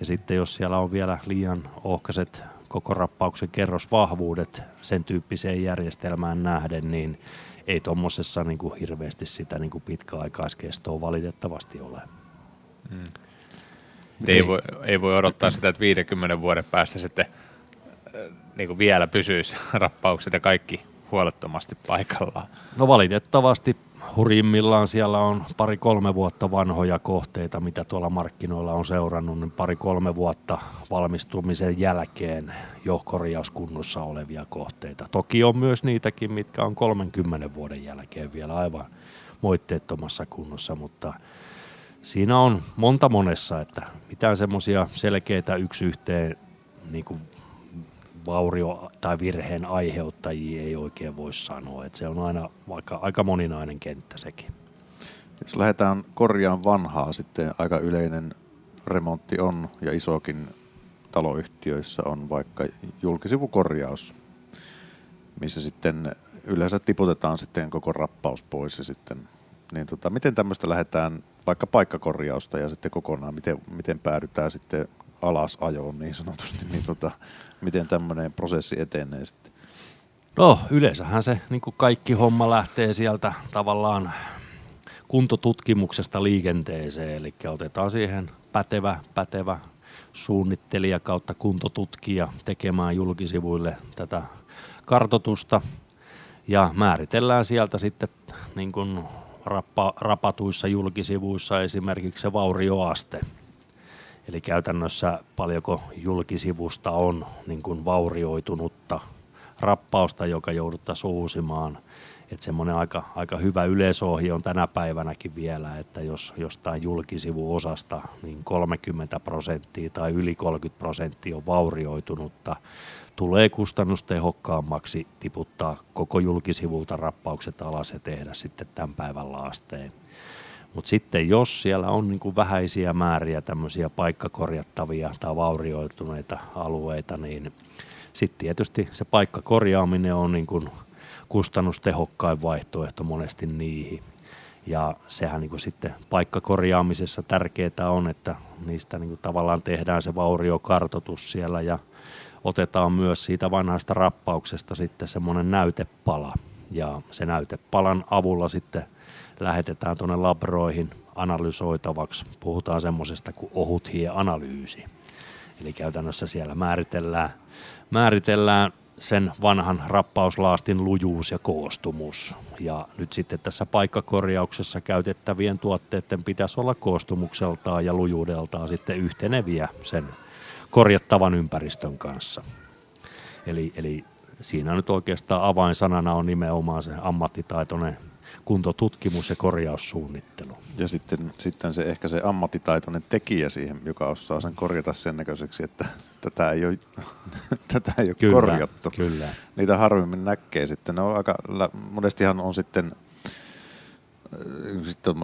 Ja sitten jos siellä on vielä liian ohkaiset koko rappauksen kerrosvahvuudet sen tyyppiseen järjestelmään nähden, niin ei tuommoisessa niin kuin hirveästi sitä niin kuin pitkäaikaiskestoa valitettavasti ole. Mm. Ei voi, ei voi odottaa sitä, että 50 vuoden päästä sitten äh, niin kuin vielä pysyisi rappaukset ja kaikki huolettomasti paikallaan. No valitettavasti hurjimmillaan siellä on pari-kolme vuotta vanhoja kohteita, mitä tuolla markkinoilla on seurannut, niin pari-kolme vuotta valmistumisen jälkeen jo korjauskunnossa olevia kohteita. Toki on myös niitäkin, mitkä on 30 vuoden jälkeen vielä aivan moitteettomassa kunnossa, mutta siinä on monta monessa, että mitään semmoisia selkeitä yksi yhteen niin kuin vaurio- tai virheen aiheuttajia ei oikein voi sanoa. Että se on aina vaikka aika moninainen kenttä sekin. Jos lähdetään korjaan vanhaa, sitten aika yleinen remontti on ja isokin taloyhtiöissä on vaikka julkisivukorjaus, missä sitten yleensä tiputetaan sitten koko rappaus pois ja sitten, niin tota, miten tämmöistä lähdetään vaikka paikkakorjausta ja sitten kokonaan, miten, miten päädytään sitten alasajoon niin sanotusti, niin tota, miten tämmöinen prosessi etenee sitten? No yleensähän se niin kuin kaikki homma lähtee sieltä tavallaan kuntotutkimuksesta liikenteeseen, eli otetaan siihen pätevä, pätevä suunnittelija kautta kuntotutkija tekemään julkisivuille tätä kartotusta ja määritellään sieltä sitten niin kuin rappa, rapatuissa julkisivuissa esimerkiksi se vaurioaste – Eli käytännössä paljonko julkisivusta on niin kuin vaurioitunutta rappausta, joka jouduttaisiin uusimaan. Että semmoinen aika, aika hyvä yleisohje on tänä päivänäkin vielä, että jos jostain julkisivuosasta niin 30 prosenttia tai yli 30 prosenttia on vaurioitunutta, tulee kustannustehokkaammaksi tiputtaa koko julkisivulta rappaukset alas ja tehdä sitten tämän päivän laasteen. Mutta sitten jos siellä on niin kuin vähäisiä määriä tämmöisiä paikkakorjattavia tai vaurioituneita alueita, niin sitten tietysti se paikkakorjaaminen on niin kuin kustannustehokkain vaihtoehto monesti niihin. Ja sehän niin kuin sitten paikkakorjaamisessa tärkeää on, että niistä niin kuin tavallaan tehdään se vauriokartotus siellä ja otetaan myös siitä vanhasta rappauksesta sitten semmoinen näytepala. Ja se näytepalan avulla sitten lähetetään tuonne labroihin analysoitavaksi. Puhutaan semmoisesta kuin ohut analyysi. Eli käytännössä siellä määritellään, määritellään sen vanhan rappauslaastin lujuus ja koostumus. Ja nyt sitten tässä paikkakorjauksessa käytettävien tuotteiden pitäisi olla koostumukseltaan ja lujuudeltaan sitten yhteneviä sen korjattavan ympäristön kanssa. Eli, eli siinä nyt oikeastaan avainsanana on nimenomaan se ammattitaitoinen kuntotutkimus ja korjaussuunnittelu. Ja sitten, sitten se ehkä se ammattitaitoinen tekijä siihen, joka osaa sen korjata sen näköiseksi, että tätä ei ole, tätä ei ole kyllä, korjattu. Kyllä. Niitä harvemmin näkee sitten. Ne on aika, monestihan on sitten äh, sitten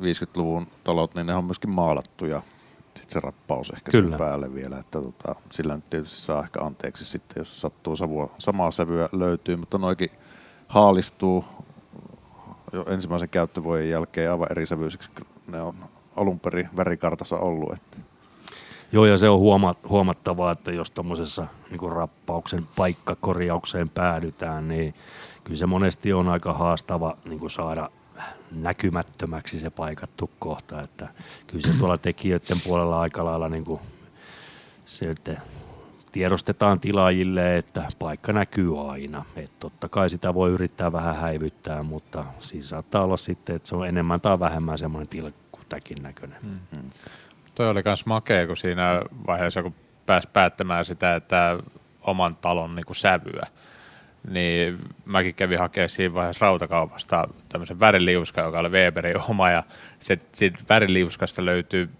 50-luvun talot, niin ne on myöskin maalattuja sitten se rappaus ehkä Kyllä. sen päälle vielä, että tota, sillä nyt tietysti saa ehkä anteeksi sitten, jos sattuu savua, samaa sävyä löytyy, mutta noikin haalistuu jo ensimmäisen käyttövuoden jälkeen aivan eri sävyisiksi ne on alun perin värikartassa ollut. Että. Joo, ja se on huoma- huomattavaa, että jos tuommoisessa niin rappauksen paikkakorjaukseen päädytään, niin kyllä se monesti on aika haastava niin saada näkymättömäksi se paikattu kohta. Että kyllä se tuolla tekijöiden puolella aika lailla niin kuin, se, että tiedostetaan tilaajille, että paikka näkyy aina. Et totta kai sitä voi yrittää vähän häivyttää, mutta siinä saattaa olla sitten, että se on enemmän tai vähemmän semmoinen tilkkutäkin näköinen. Mm-hmm. Toi oli myös makea, kun siinä vaiheessa, kun pääsi päättämään sitä, että oman talon niin kuin sävyä, niin mäkin kävin hakemaan siinä vaiheessa rautakaupasta tämmöisen väriliuska, joka oli Weberin oma, ja se, siitä väriliuskasta löytyy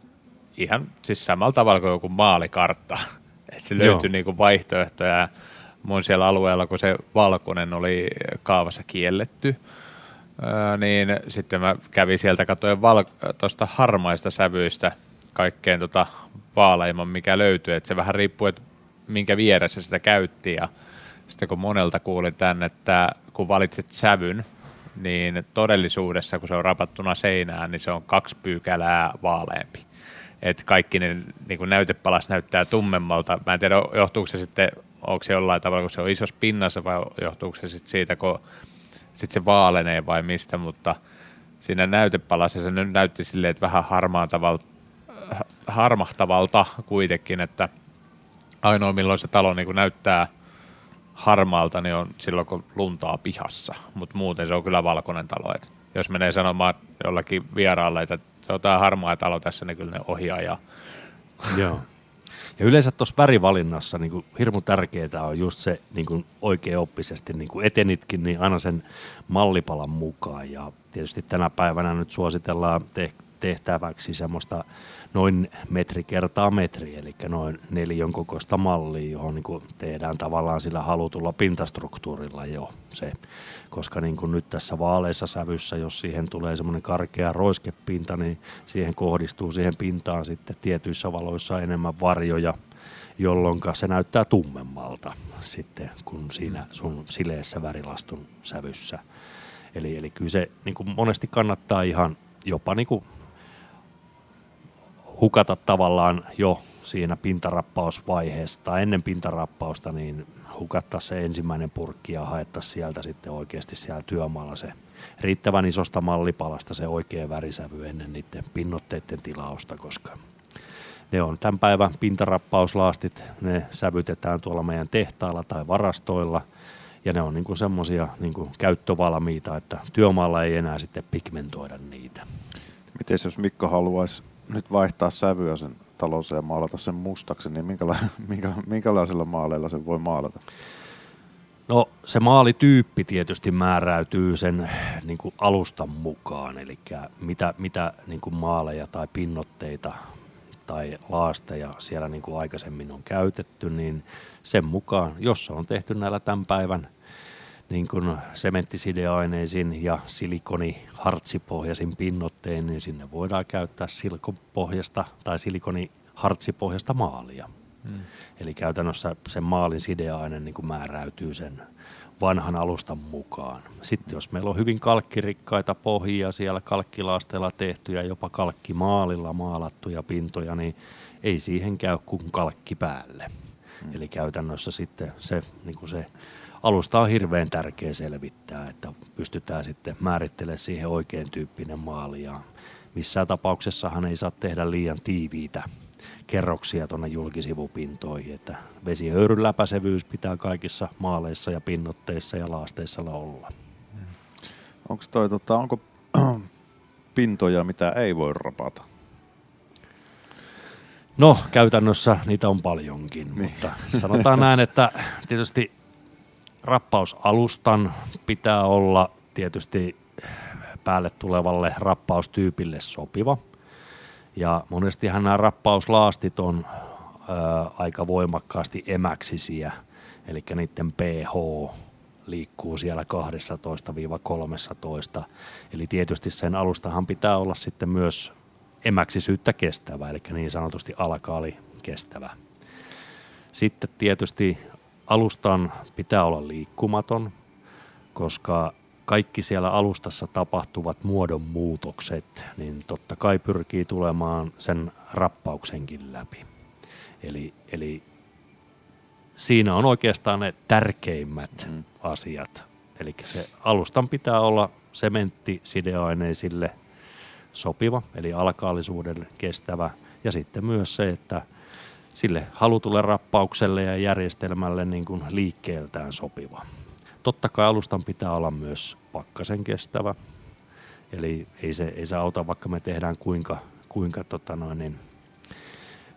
ihan siis samalla tavalla kuin joku maalikartta että se löytyi niinku vaihtoehtoja. Mun siellä alueella, kun se valkoinen oli kaavassa kielletty, niin sitten mä kävin sieltä, katsoin val- tuosta harmaista sävyistä kaikkein tota vaaleimman, mikä löytyy. Että se vähän riippuu, että minkä vieressä sitä käytti. Ja sitten kun monelta kuulin tämän, että kun valitset sävyn, niin todellisuudessa, kun se on rapattuna seinään, niin se on kaksi pyykälää vaaleampi. että kaikki ne niin kuin näytepalas näyttää tummemmalta. Mä en tiedä, johtuuko se sitten, onko se jollain tavalla, kun se on isossa pinnassa vai johtuuko se sitten siitä, kun sit se vaalenee vai mistä, mutta siinä näytepalassa se nyt näytti silleen, että vähän harmaantavalta, harmahtavalta kuitenkin, että ainoa milloin se talo niin kuin näyttää harmaalta, niin on silloin, kun luntaa pihassa, mutta muuten se on kyllä valkoinen talo. Et jos menee sanomaan jollakin vieraalle, että se on tämä harmaa talo tässä, niin kyllä ne ohjaa ja Joo. Ja yleensä tuossa värivalinnassa niin hirmu tärkeää on just se niin kuin oikeaoppisesti, niin kuin etenitkin, niin aina sen mallipalan mukaan. Ja tietysti tänä päivänä nyt suositellaan te- tehtäväksi semmoista noin metri kertaa metri, eli noin neljön kokoista mallia, johon niin tehdään tavallaan sillä halutulla pintastruktuurilla jo se. Koska niin kuin nyt tässä vaaleissa sävyssä, jos siihen tulee semmoinen karkea roiskepinta, niin siihen kohdistuu siihen pintaan sitten tietyissä valoissa enemmän varjoja, jolloin se näyttää tummemmalta sitten kuin siinä sun sileessä värilastun sävyssä. Eli, eli kyllä se niin kuin monesti kannattaa ihan jopa niin kuin hukata tavallaan jo siinä pintarappausvaiheessa tai ennen pintarappausta, niin hukattaa se ensimmäinen purkki ja haetta sieltä sitten oikeasti siellä työmaalla se riittävän isosta mallipalasta se oikea värisävy ennen niiden pinnotteiden tilausta, koska ne on tämän päivän pintarappauslastit, ne sävytetään tuolla meidän tehtailla tai varastoilla ja ne on niin semmoisia niin käyttövalmiita, että työmaalla ei enää sitten pigmentoida niitä. Miten jos Mikko haluaisi nyt vaihtaa sävyä sen talonsa ja maalata sen mustaksi, niin minkäla- minkä, minkälaisella maaleilla sen voi maalata? No se maalityyppi tietysti määräytyy sen niin kuin alustan mukaan, eli mitä, mitä niin kuin maaleja tai pinnotteita tai laasteja siellä niin kuin aikaisemmin on käytetty, niin sen mukaan, jos se on tehty näillä tämän päivän niin kuin sementtisideaineisiin ja silikoni hartsipohjaisin pinnotteen, niin sinne voidaan käyttää silkopohjasta tai silikoni hartsipohjasta maalia. Hmm. Eli käytännössä sen maalin sideaine niin kuin määräytyy sen vanhan alustan mukaan. Sitten jos meillä on hyvin kalkkirikkaita pohjia siellä kalkkilaasteella tehtyjä, jopa kalkkimaalilla maalattuja pintoja, niin ei siihen käy kuin kalkki päälle. Hmm. Eli käytännössä sitten se, niin kuin se alusta on hirveän tärkeä selvittää, että pystytään sitten määrittelemään siihen oikein tyyppinen maali ja missään tapauksessahan ei saa tehdä liian tiiviitä kerroksia tuonne julkisivupintoihin, että vesihöyryn läpäisevyys pitää kaikissa maaleissa ja pinnotteissa ja laasteissa olla. Onko toi, tota, onko pintoja, mitä ei voi rapata? No, käytännössä niitä on paljonkin, niin. mutta sanotaan näin, että tietysti rappausalustan pitää olla tietysti päälle tulevalle rappaustyypille sopiva. Ja monestihan nämä rappauslaastit on ö, aika voimakkaasti emäksisiä, eli niiden pH liikkuu siellä 12-13. Eli tietysti sen alustahan pitää olla sitten myös emäksisyyttä kestävä, eli niin sanotusti alkaali kestävä. Sitten tietysti alustan pitää olla liikkumaton, koska kaikki siellä alustassa tapahtuvat muodonmuutokset, niin totta kai pyrkii tulemaan sen rappauksenkin läpi. Eli, eli siinä on oikeastaan ne tärkeimmät mm. asiat. Eli se alustan pitää olla sementti sideaineisille sopiva, eli alkaallisuuden kestävä. Ja sitten myös se, että sille halutulle rappaukselle ja järjestelmälle niin kuin liikkeeltään sopiva. Totta kai alustan pitää olla myös pakkasen kestävä. Eli ei se, ei se auta, vaikka me tehdään kuinka, kuinka tota noin, niin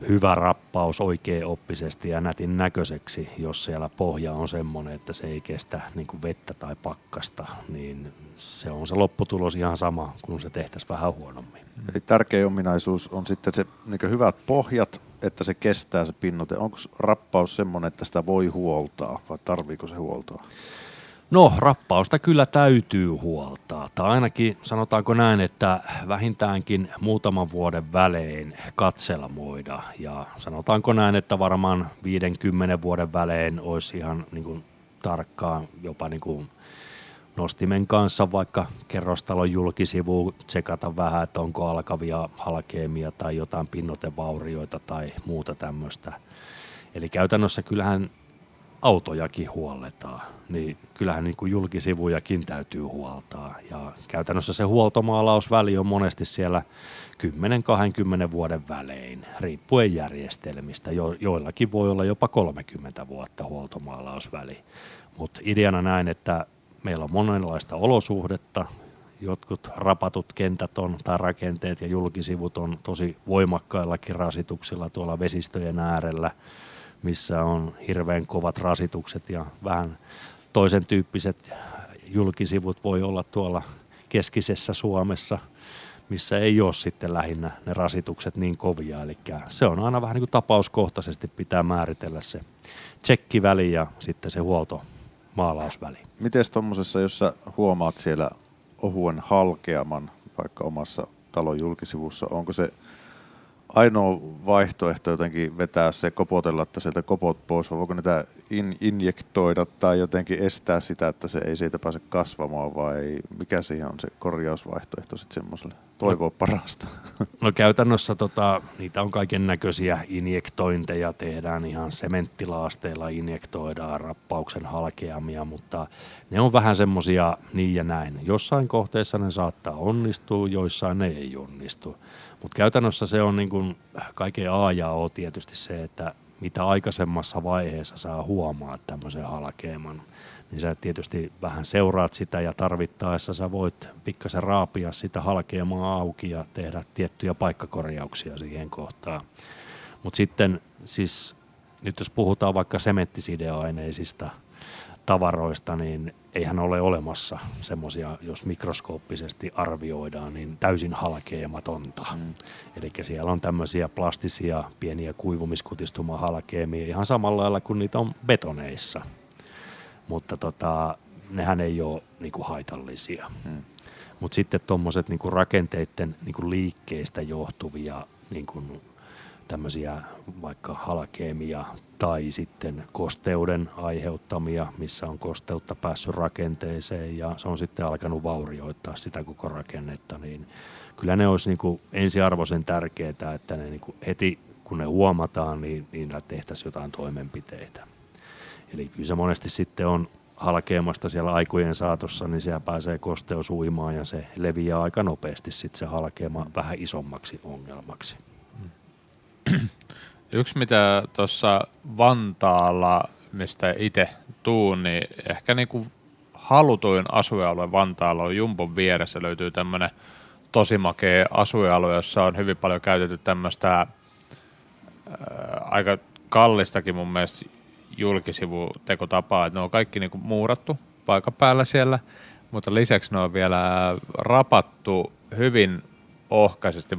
hyvä rappaus oikein oppisesti ja nätin näköiseksi, jos siellä pohja on semmoinen, että se ei kestä niin kuin vettä tai pakkasta, niin se on se lopputulos ihan sama, kun se tehtäisiin vähän huonommin. Eli tärkeä ominaisuus on sitten se niin hyvät pohjat, että se kestää se pinnote. Onko rappaus semmoinen, että sitä voi huoltaa vai tarviiko se huoltoa? No, rappausta kyllä täytyy huoltaa. Tai ainakin sanotaanko näin, että vähintäänkin muutaman vuoden välein katselmoida. Ja sanotaanko näin, että varmaan 50 vuoden välein olisi ihan niin kuin tarkkaan jopa niin kuin nostimen kanssa vaikka kerrostalon julkisivu, tsekata vähän, että onko alkavia halkeamia tai jotain pinnotevaurioita tai muuta tämmöistä. Eli käytännössä kyllähän autojakin huolletaan, niin kyllähän niin kuin julkisivujakin täytyy huoltaa. Ja käytännössä se huoltomaalausväli on monesti siellä 10-20 vuoden välein, riippuen järjestelmistä. Jo, joillakin voi olla jopa 30 vuotta huoltomaalausväli. Mutta ideana näin, että meillä on monenlaista olosuhdetta, jotkut rapatut kentät on, tai rakenteet ja julkisivut on tosi voimakkaillakin rasituksilla tuolla vesistöjen äärellä, missä on hirveän kovat rasitukset ja vähän toisen tyyppiset julkisivut voi olla tuolla keskisessä Suomessa, missä ei ole sitten lähinnä ne rasitukset niin kovia. Eli se on aina vähän niin kuin tapauskohtaisesti pitää määritellä se tsekkiväli ja sitten se huolto maalausväli. Miten tuommoisessa, jos sä huomaat siellä ohuen halkeaman vaikka omassa talon julkisivussa, onko se ainoa vaihtoehto jotenkin vetää se, kopotella, että sieltä kopot pois, vai voiko niitä in, injektoida tai jotenkin estää sitä, että se ei siitä pääse kasvamaan, vai mikä siihen on se korjausvaihtoehto sitten semmoiselle? Toivoa parasta. No käytännössä tota, niitä on kaiken näköisiä injektointeja, tehdään ihan sementtilaasteilla, injektoidaan rappauksen halkeamia, mutta ne on vähän semmoisia niin ja näin. Jossain kohteessa ne saattaa onnistua, joissain ne ei onnistu. Mutta käytännössä se on niin kuin kaiken A ja O tietysti se, että mitä aikaisemmassa vaiheessa saa huomaa tämmöisen halkeaman, niin sä tietysti vähän seuraat sitä ja tarvittaessa sä voit pikkasen raapia sitä halkeamaa auki ja tehdä tiettyjä paikkakorjauksia siihen kohtaan. Mutta sitten siis nyt jos puhutaan vaikka sementtisideaineisista tavaroista, niin eihän ole olemassa semmoisia, jos mikroskooppisesti arvioidaan, niin täysin halkeamatonta. Mm. Eli siellä on tämmöisiä plastisia pieniä kuivumiskutistumahalkeamia ihan samalla lailla kuin niitä on betoneissa. Mutta tota, nehän ei ole niinku haitallisia. Mm. Mutta sitten tuommoiset niinku rakenteiden niinku liikkeistä johtuvia niinku tämmöisiä vaikka halkeemia tai sitten kosteuden aiheuttamia, missä on kosteutta päässyt rakenteeseen ja se on sitten alkanut vaurioittaa sitä koko rakennetta, niin kyllä ne olisi niin kuin ensiarvoisen tärkeää, että ne niin kuin heti kun ne huomataan, niin niillä tehtäisiin jotain toimenpiteitä. Eli kyllä se monesti sitten on halkeamasta siellä aikojen saatossa, niin siellä pääsee kosteus uimaan ja se leviää aika nopeasti sitten se halkeama vähän isommaksi ongelmaksi. Yksi mitä tuossa Vantaalla, mistä itse tuun, niin ehkä niinku halutuin asuinalue Vantaalla on Jumpon vieressä. Löytyy tämmöinen tosi makea asuinalue, jossa on hyvin paljon käytetty tämmöistä aika kallistakin mun mielestä julkisivutekotapaa, että ne on kaikki niinku muurattu paikan päällä siellä, mutta lisäksi ne on vielä rapattu hyvin ohkaisesti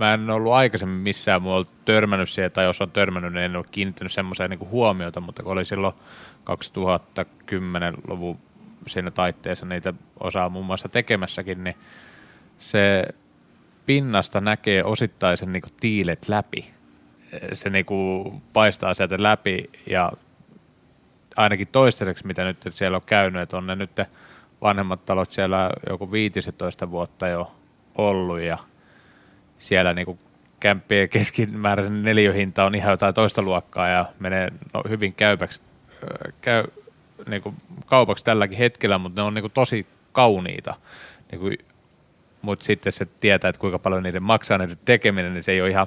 mä en ollut aikaisemmin missään muualla törmännyt siihen, tai jos on törmännyt, niin en ole kiinnittänyt semmoiseen niin huomiota, mutta kun oli silloin 2010-luvun siinä taitteessa niitä osaa muun muassa tekemässäkin, niin se pinnasta näkee osittaisen niin tiilet läpi. Se niin kuin paistaa sieltä läpi ja ainakin toistaiseksi, mitä nyt siellä on käynyt, että on ne nyt vanhemmat talot siellä joku 15 vuotta jo ollut ja – siellä niin kämppien keskimääräinen neliöhinta on ihan jotain toista luokkaa ja menee no, hyvin käypäksi, käy niin kuin kaupaksi tälläkin hetkellä, mutta ne on niin kuin tosi kauniita. Niin kuin, mutta sitten se tietää, että kuinka paljon niiden maksaa niiden tekeminen, niin se ei ole ihan,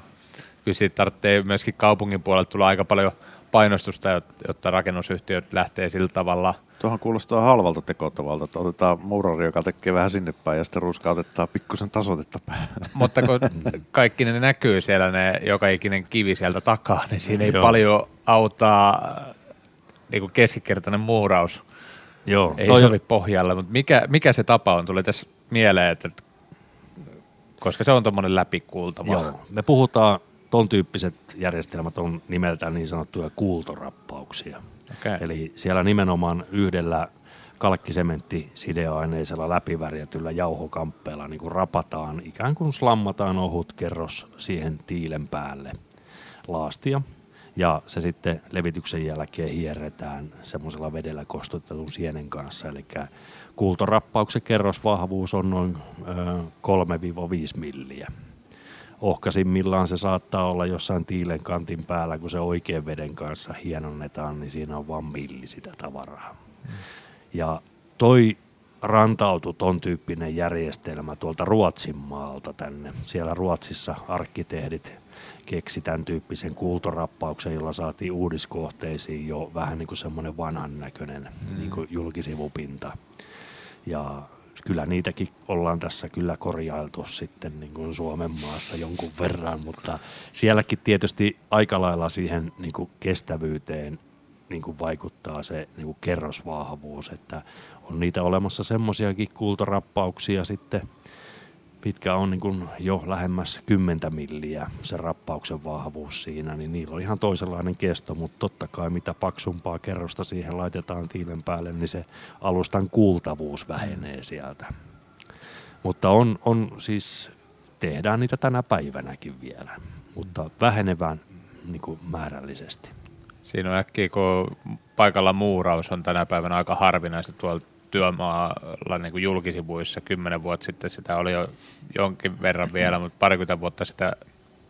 kyllä siitä tarvitsee myöskin kaupungin puolelta tulla aika paljon painostusta, jotta rakennusyhtiöt lähtee sillä tavalla – Tuohon kuulostaa halvalta tekotavalta, että otetaan murari, joka tekee vähän sinne päin ja sitten ruskautetaan pikkusen tasoitetta päälle. Mutta kun kaikki ne näkyy siellä, ne joka ikinen kivi sieltä takaa, niin siinä ei Joo. paljon auttaa niin kuin keskikertainen muuraus. Joo, ei toi... sovi pohjalle, mutta mikä, mikä se tapa on? Tuli tässä mieleen, että koska se on tuommoinen läpikuultava. Joo, me puhutaan, ton tyyppiset järjestelmät on nimeltään niin sanottuja kuultorappauksia. Okay. Eli siellä nimenomaan yhdellä kalkkisementtisideaineisella läpivärjätyllä jauhokamppeella niin kuin rapataan, ikään kuin slammataan ohut kerros siihen tiilen päälle laastia. ja se sitten levityksen jälkeen hierretään semmoisella vedellä kostutetun sienen kanssa. Eli kultorappauksen kerrosvahvuus on noin ö, 3-5 milliä. Ohkaisimmillaan se saattaa olla jossain tiilen kantin päällä, kun se oikean veden kanssa hienonnetaan, niin siinä on vain milli sitä tavaraa. Ja toi rantautui ton tyyppinen järjestelmä tuolta Ruotsin maalta tänne. Siellä Ruotsissa arkkitehdit keksi tämän tyyppisen kultorappauksen, jolla saatiin uudiskohteisiin jo vähän niin kuin semmoinen vanhan näköinen mm. niin kuin julkisivupinta. Ja kyllä niitäkin ollaan tässä kyllä korjailtu sitten niin kuin Suomen maassa jonkun verran, mutta sielläkin tietysti aika lailla siihen niin kuin kestävyyteen niin kuin vaikuttaa se niin kuin kerrosvahvuus, että on niitä olemassa semmoisiakin kultorappauksia sitten, mitkä on niin kuin jo lähemmäs 10 milliä se rappauksen vahvuus siinä, niin niillä on ihan toisenlainen kesto, mutta totta kai mitä paksumpaa kerrosta siihen laitetaan tiilen päälle, niin se alustan kuultavuus vähenee sieltä. Mutta on, on siis, tehdään niitä tänä päivänäkin vielä, mutta vähenevän niin kuin määrällisesti. Siinä on äkkiä, kun paikalla muuraus on tänä päivänä aika harvinaista tuolla työmaalla niin kuin julkisivuissa. Kymmenen vuotta sitten sitä oli jo jonkin verran vielä, mutta parikymmentä vuotta sitä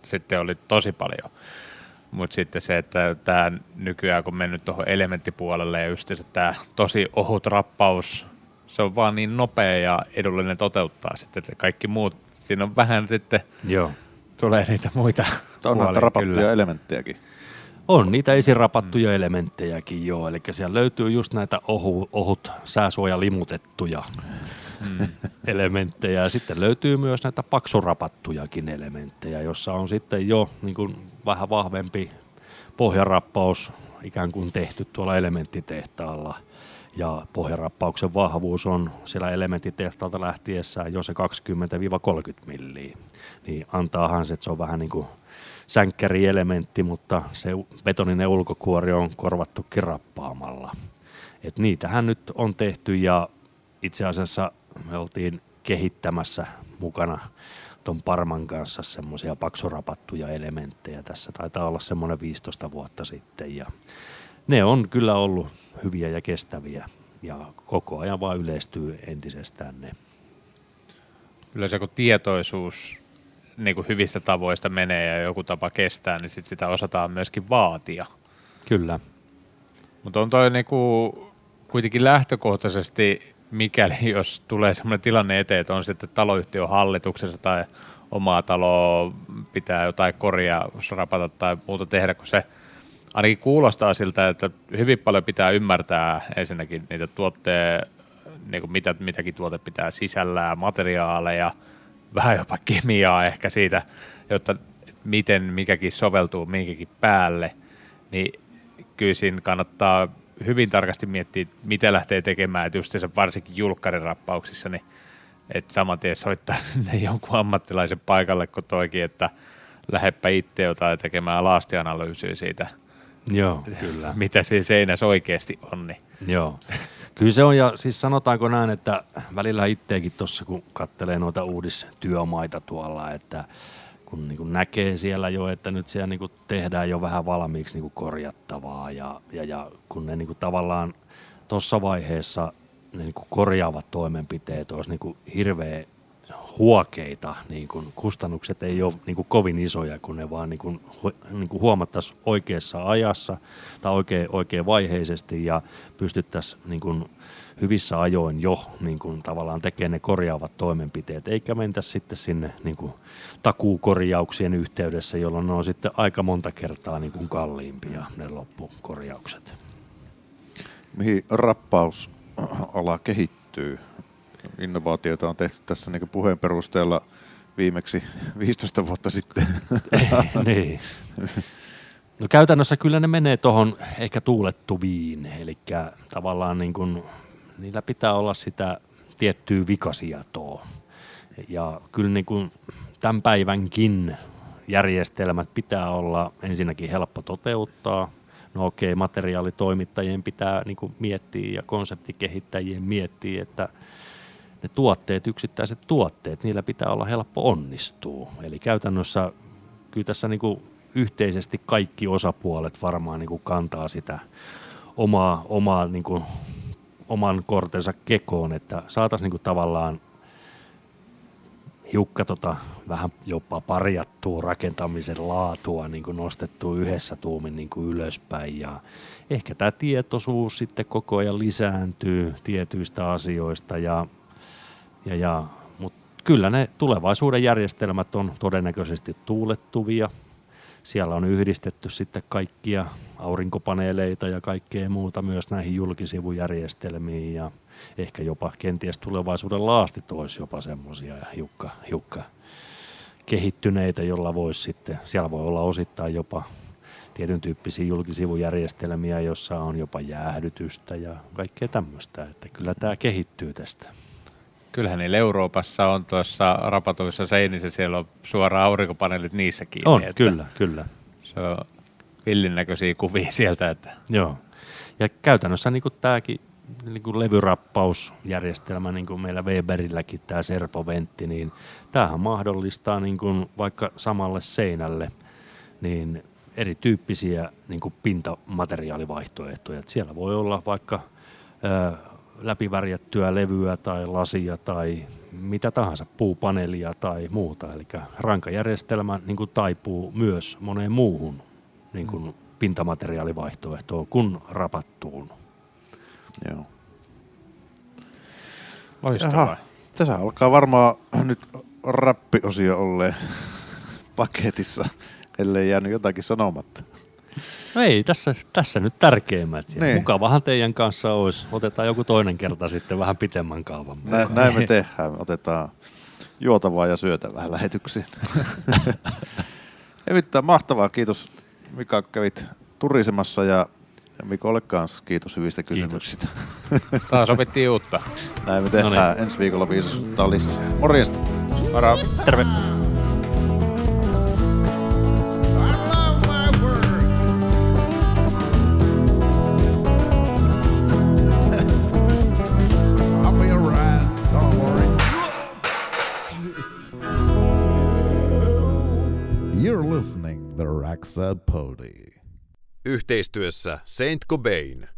sitten oli tosi paljon. Mutta sitten se, että tämä nykyään kun mennyt tuohon elementtipuolelle ja just se, tämä tosi ohut rappaus, se on vaan niin nopea ja edullinen toteuttaa sitten, että kaikki muut, siinä on vähän sitten, Joo. tulee niitä muita On rapattuja elementtejäkin. On niitä esirapattuja mm. elementtejäkin joo, eli siellä löytyy just näitä ohu, ohut sääsuojalimutettuja mm. elementtejä ja sitten löytyy myös näitä paksurapattujakin elementtejä, jossa on sitten jo niin kuin vähän vahvempi pohjarappaus ikään kuin tehty tuolla elementtitehtaalla ja pohjarappauksen vahvuus on siellä elementtitehtaalta lähtiessään jo se 20-30 milliä, niin antaahan se, että se on vähän niin kuin sänkkärielementti, mutta se betoninen ulkokuori on korvattu rappaamalla. Et niitähän nyt on tehty ja itse asiassa me oltiin kehittämässä mukana ton Parman kanssa semmoisia paksurapattuja elementtejä. Tässä taitaa olla semmoinen 15 vuotta sitten ja ne on kyllä ollut hyviä ja kestäviä ja koko ajan vaan yleistyy entisestään ne. Kyllä se kun tietoisuus niin kuin hyvistä tavoista menee ja joku tapa kestää, niin sit sitä osataan myöskin vaatia. Kyllä. Mutta on toi niinku kuitenkin lähtökohtaisesti, mikäli jos tulee sellainen tilanne eteen, että on sitten taloyhtiön hallituksessa tai omaa taloa pitää jotain korjaa, rapata tai muuta tehdä, kun se ainakin kuulostaa siltä, että hyvin paljon pitää ymmärtää ensinnäkin niitä tuotteen, niin kuin mitä, mitäkin tuote pitää sisällään, materiaaleja, vähän jopa kemiaa ehkä siitä, jotta miten mikäkin soveltuu minkäkin päälle, niin kyllä siinä kannattaa hyvin tarkasti miettiä, mitä lähtee tekemään, että just se varsinkin julkkarirappauksissa, niin että saman tien soittaa sinne jonkun ammattilaisen paikalle kuin toikin, että lähdepä itse jotain tekemään laastianalyysiä siitä, Joo, kyllä. mitä siinä seinässä oikeasti on. Niin. Joo. Kyllä se on, ja siis sanotaanko näin, että välillä itseäkin tuossa, kun kattelee noita uudistyömaita tuolla, että kun niin näkee siellä jo, että nyt siellä niin tehdään jo vähän valmiiksi niin korjattavaa, ja, ja, ja kun ne niin tavallaan tuossa vaiheessa ne niin korjaavat toimenpiteet olisi niin kuin hirveä huokeita, niin kuin kustannukset ei ole niin kuin kovin isoja, kun ne vaan niin kuin, niin kuin huomattaisiin oikeassa ajassa tai oikein, oikein vaiheisesti ja pystyttäisiin niin kuin hyvissä ajoin jo niin kuin tavallaan tekemään ne korjaavat toimenpiteet, eikä mentä sitten sinne niin kuin takuukorjauksien yhteydessä, jolloin ne on sitten aika monta kertaa niin kuin kalliimpia ne loppukorjaukset. Mihin rappausala kehittyy? Innovaatioita on tehty tässä niin puheen perusteella viimeksi 15 vuotta sitten. niin. No käytännössä kyllä ne menee tuohon ehkä tuulettuviin, eli tavallaan niin kuin, niillä pitää olla sitä tiettyä vikasietoa. Ja kyllä niin kuin tämän päivänkin järjestelmät pitää olla ensinnäkin helppo toteuttaa. No okei, materiaalitoimittajien pitää niin kuin miettiä ja konseptikehittäjien miettiä, että ne tuotteet, yksittäiset tuotteet, niillä pitää olla helppo onnistua. Eli käytännössä kyllä tässä niin kuin yhteisesti kaikki osapuolet varmaan niin kuin kantaa sitä omaa, omaa niin kuin, oman kortensa kekoon, että saataisiin niin tavallaan hiukka tota, vähän jopa parjattua rakentamisen laatua niin kuin nostettu yhdessä tuumin niin kuin ylöspäin ja ehkä tämä tietoisuus sitten koko ajan lisääntyy tietyistä asioista ja, ja, ja mutta kyllä ne tulevaisuuden järjestelmät on todennäköisesti tuulettuvia. Siellä on yhdistetty sitten kaikkia aurinkopaneeleita ja kaikkea muuta myös näihin julkisivujärjestelmiin ja ehkä jopa kenties tulevaisuuden laastit olisi jopa semmoisia hiukka, hiukka kehittyneitä, jolla voisi sitten, siellä voi olla osittain jopa tietyn tyyppisiä julkisivujärjestelmiä, jossa on jopa jäähdytystä ja kaikkea tämmöistä, että kyllä tämä kehittyy tästä. Kyllähän niillä Euroopassa on tuossa rapatuissa seinissä, siellä on suora aurinkopaneelit niissä kiinni. On, että kyllä, kyllä. Se on villin näköisiä kuvia sieltä, että Joo. Ja käytännössä niin kuin tämäkin niin kuin levyrappausjärjestelmä, niin kuin meillä Weberilläkin tämä serpoventti, niin tämähän mahdollistaa niin kuin vaikka samalle seinälle niin erityyppisiä niin kuin pintamateriaalivaihtoehtoja. Et siellä voi olla vaikka ö, läpivärjättyä levyä tai lasia tai mitä tahansa, puupaneelia tai muuta. Eli rankajärjestelmä niin kuin taipuu myös moneen muuhun niin kuin pintamateriaalivaihtoehtoon kuin rapattuun. Joo. loistavaa. Tässä alkaa varmaan nyt rappiosio olleen paketissa, ellei jäänyt jotakin sanomatta. No ei, tässä, tässä nyt tärkeimmät. Ja Niin. Mukavahan teidän kanssa olisi. Otetaan joku toinen kerta sitten vähän pitemmän kaavan. Nä, näin me tehdään. Otetaan juotavaa ja syötävää lähetyksiin. Ei mitään, mahtavaa. Kiitos Mika, kävit turisemassa ja, ja Mikolle kanssa kiitos hyvistä kysymyksistä. Taas opittiin uutta. Näin me tehdään. Ensi viikolla viisastuttaa lisää. Morjesta. Moro. Terve. The Raxa Pody. Yhteistyössä Saint Cobain.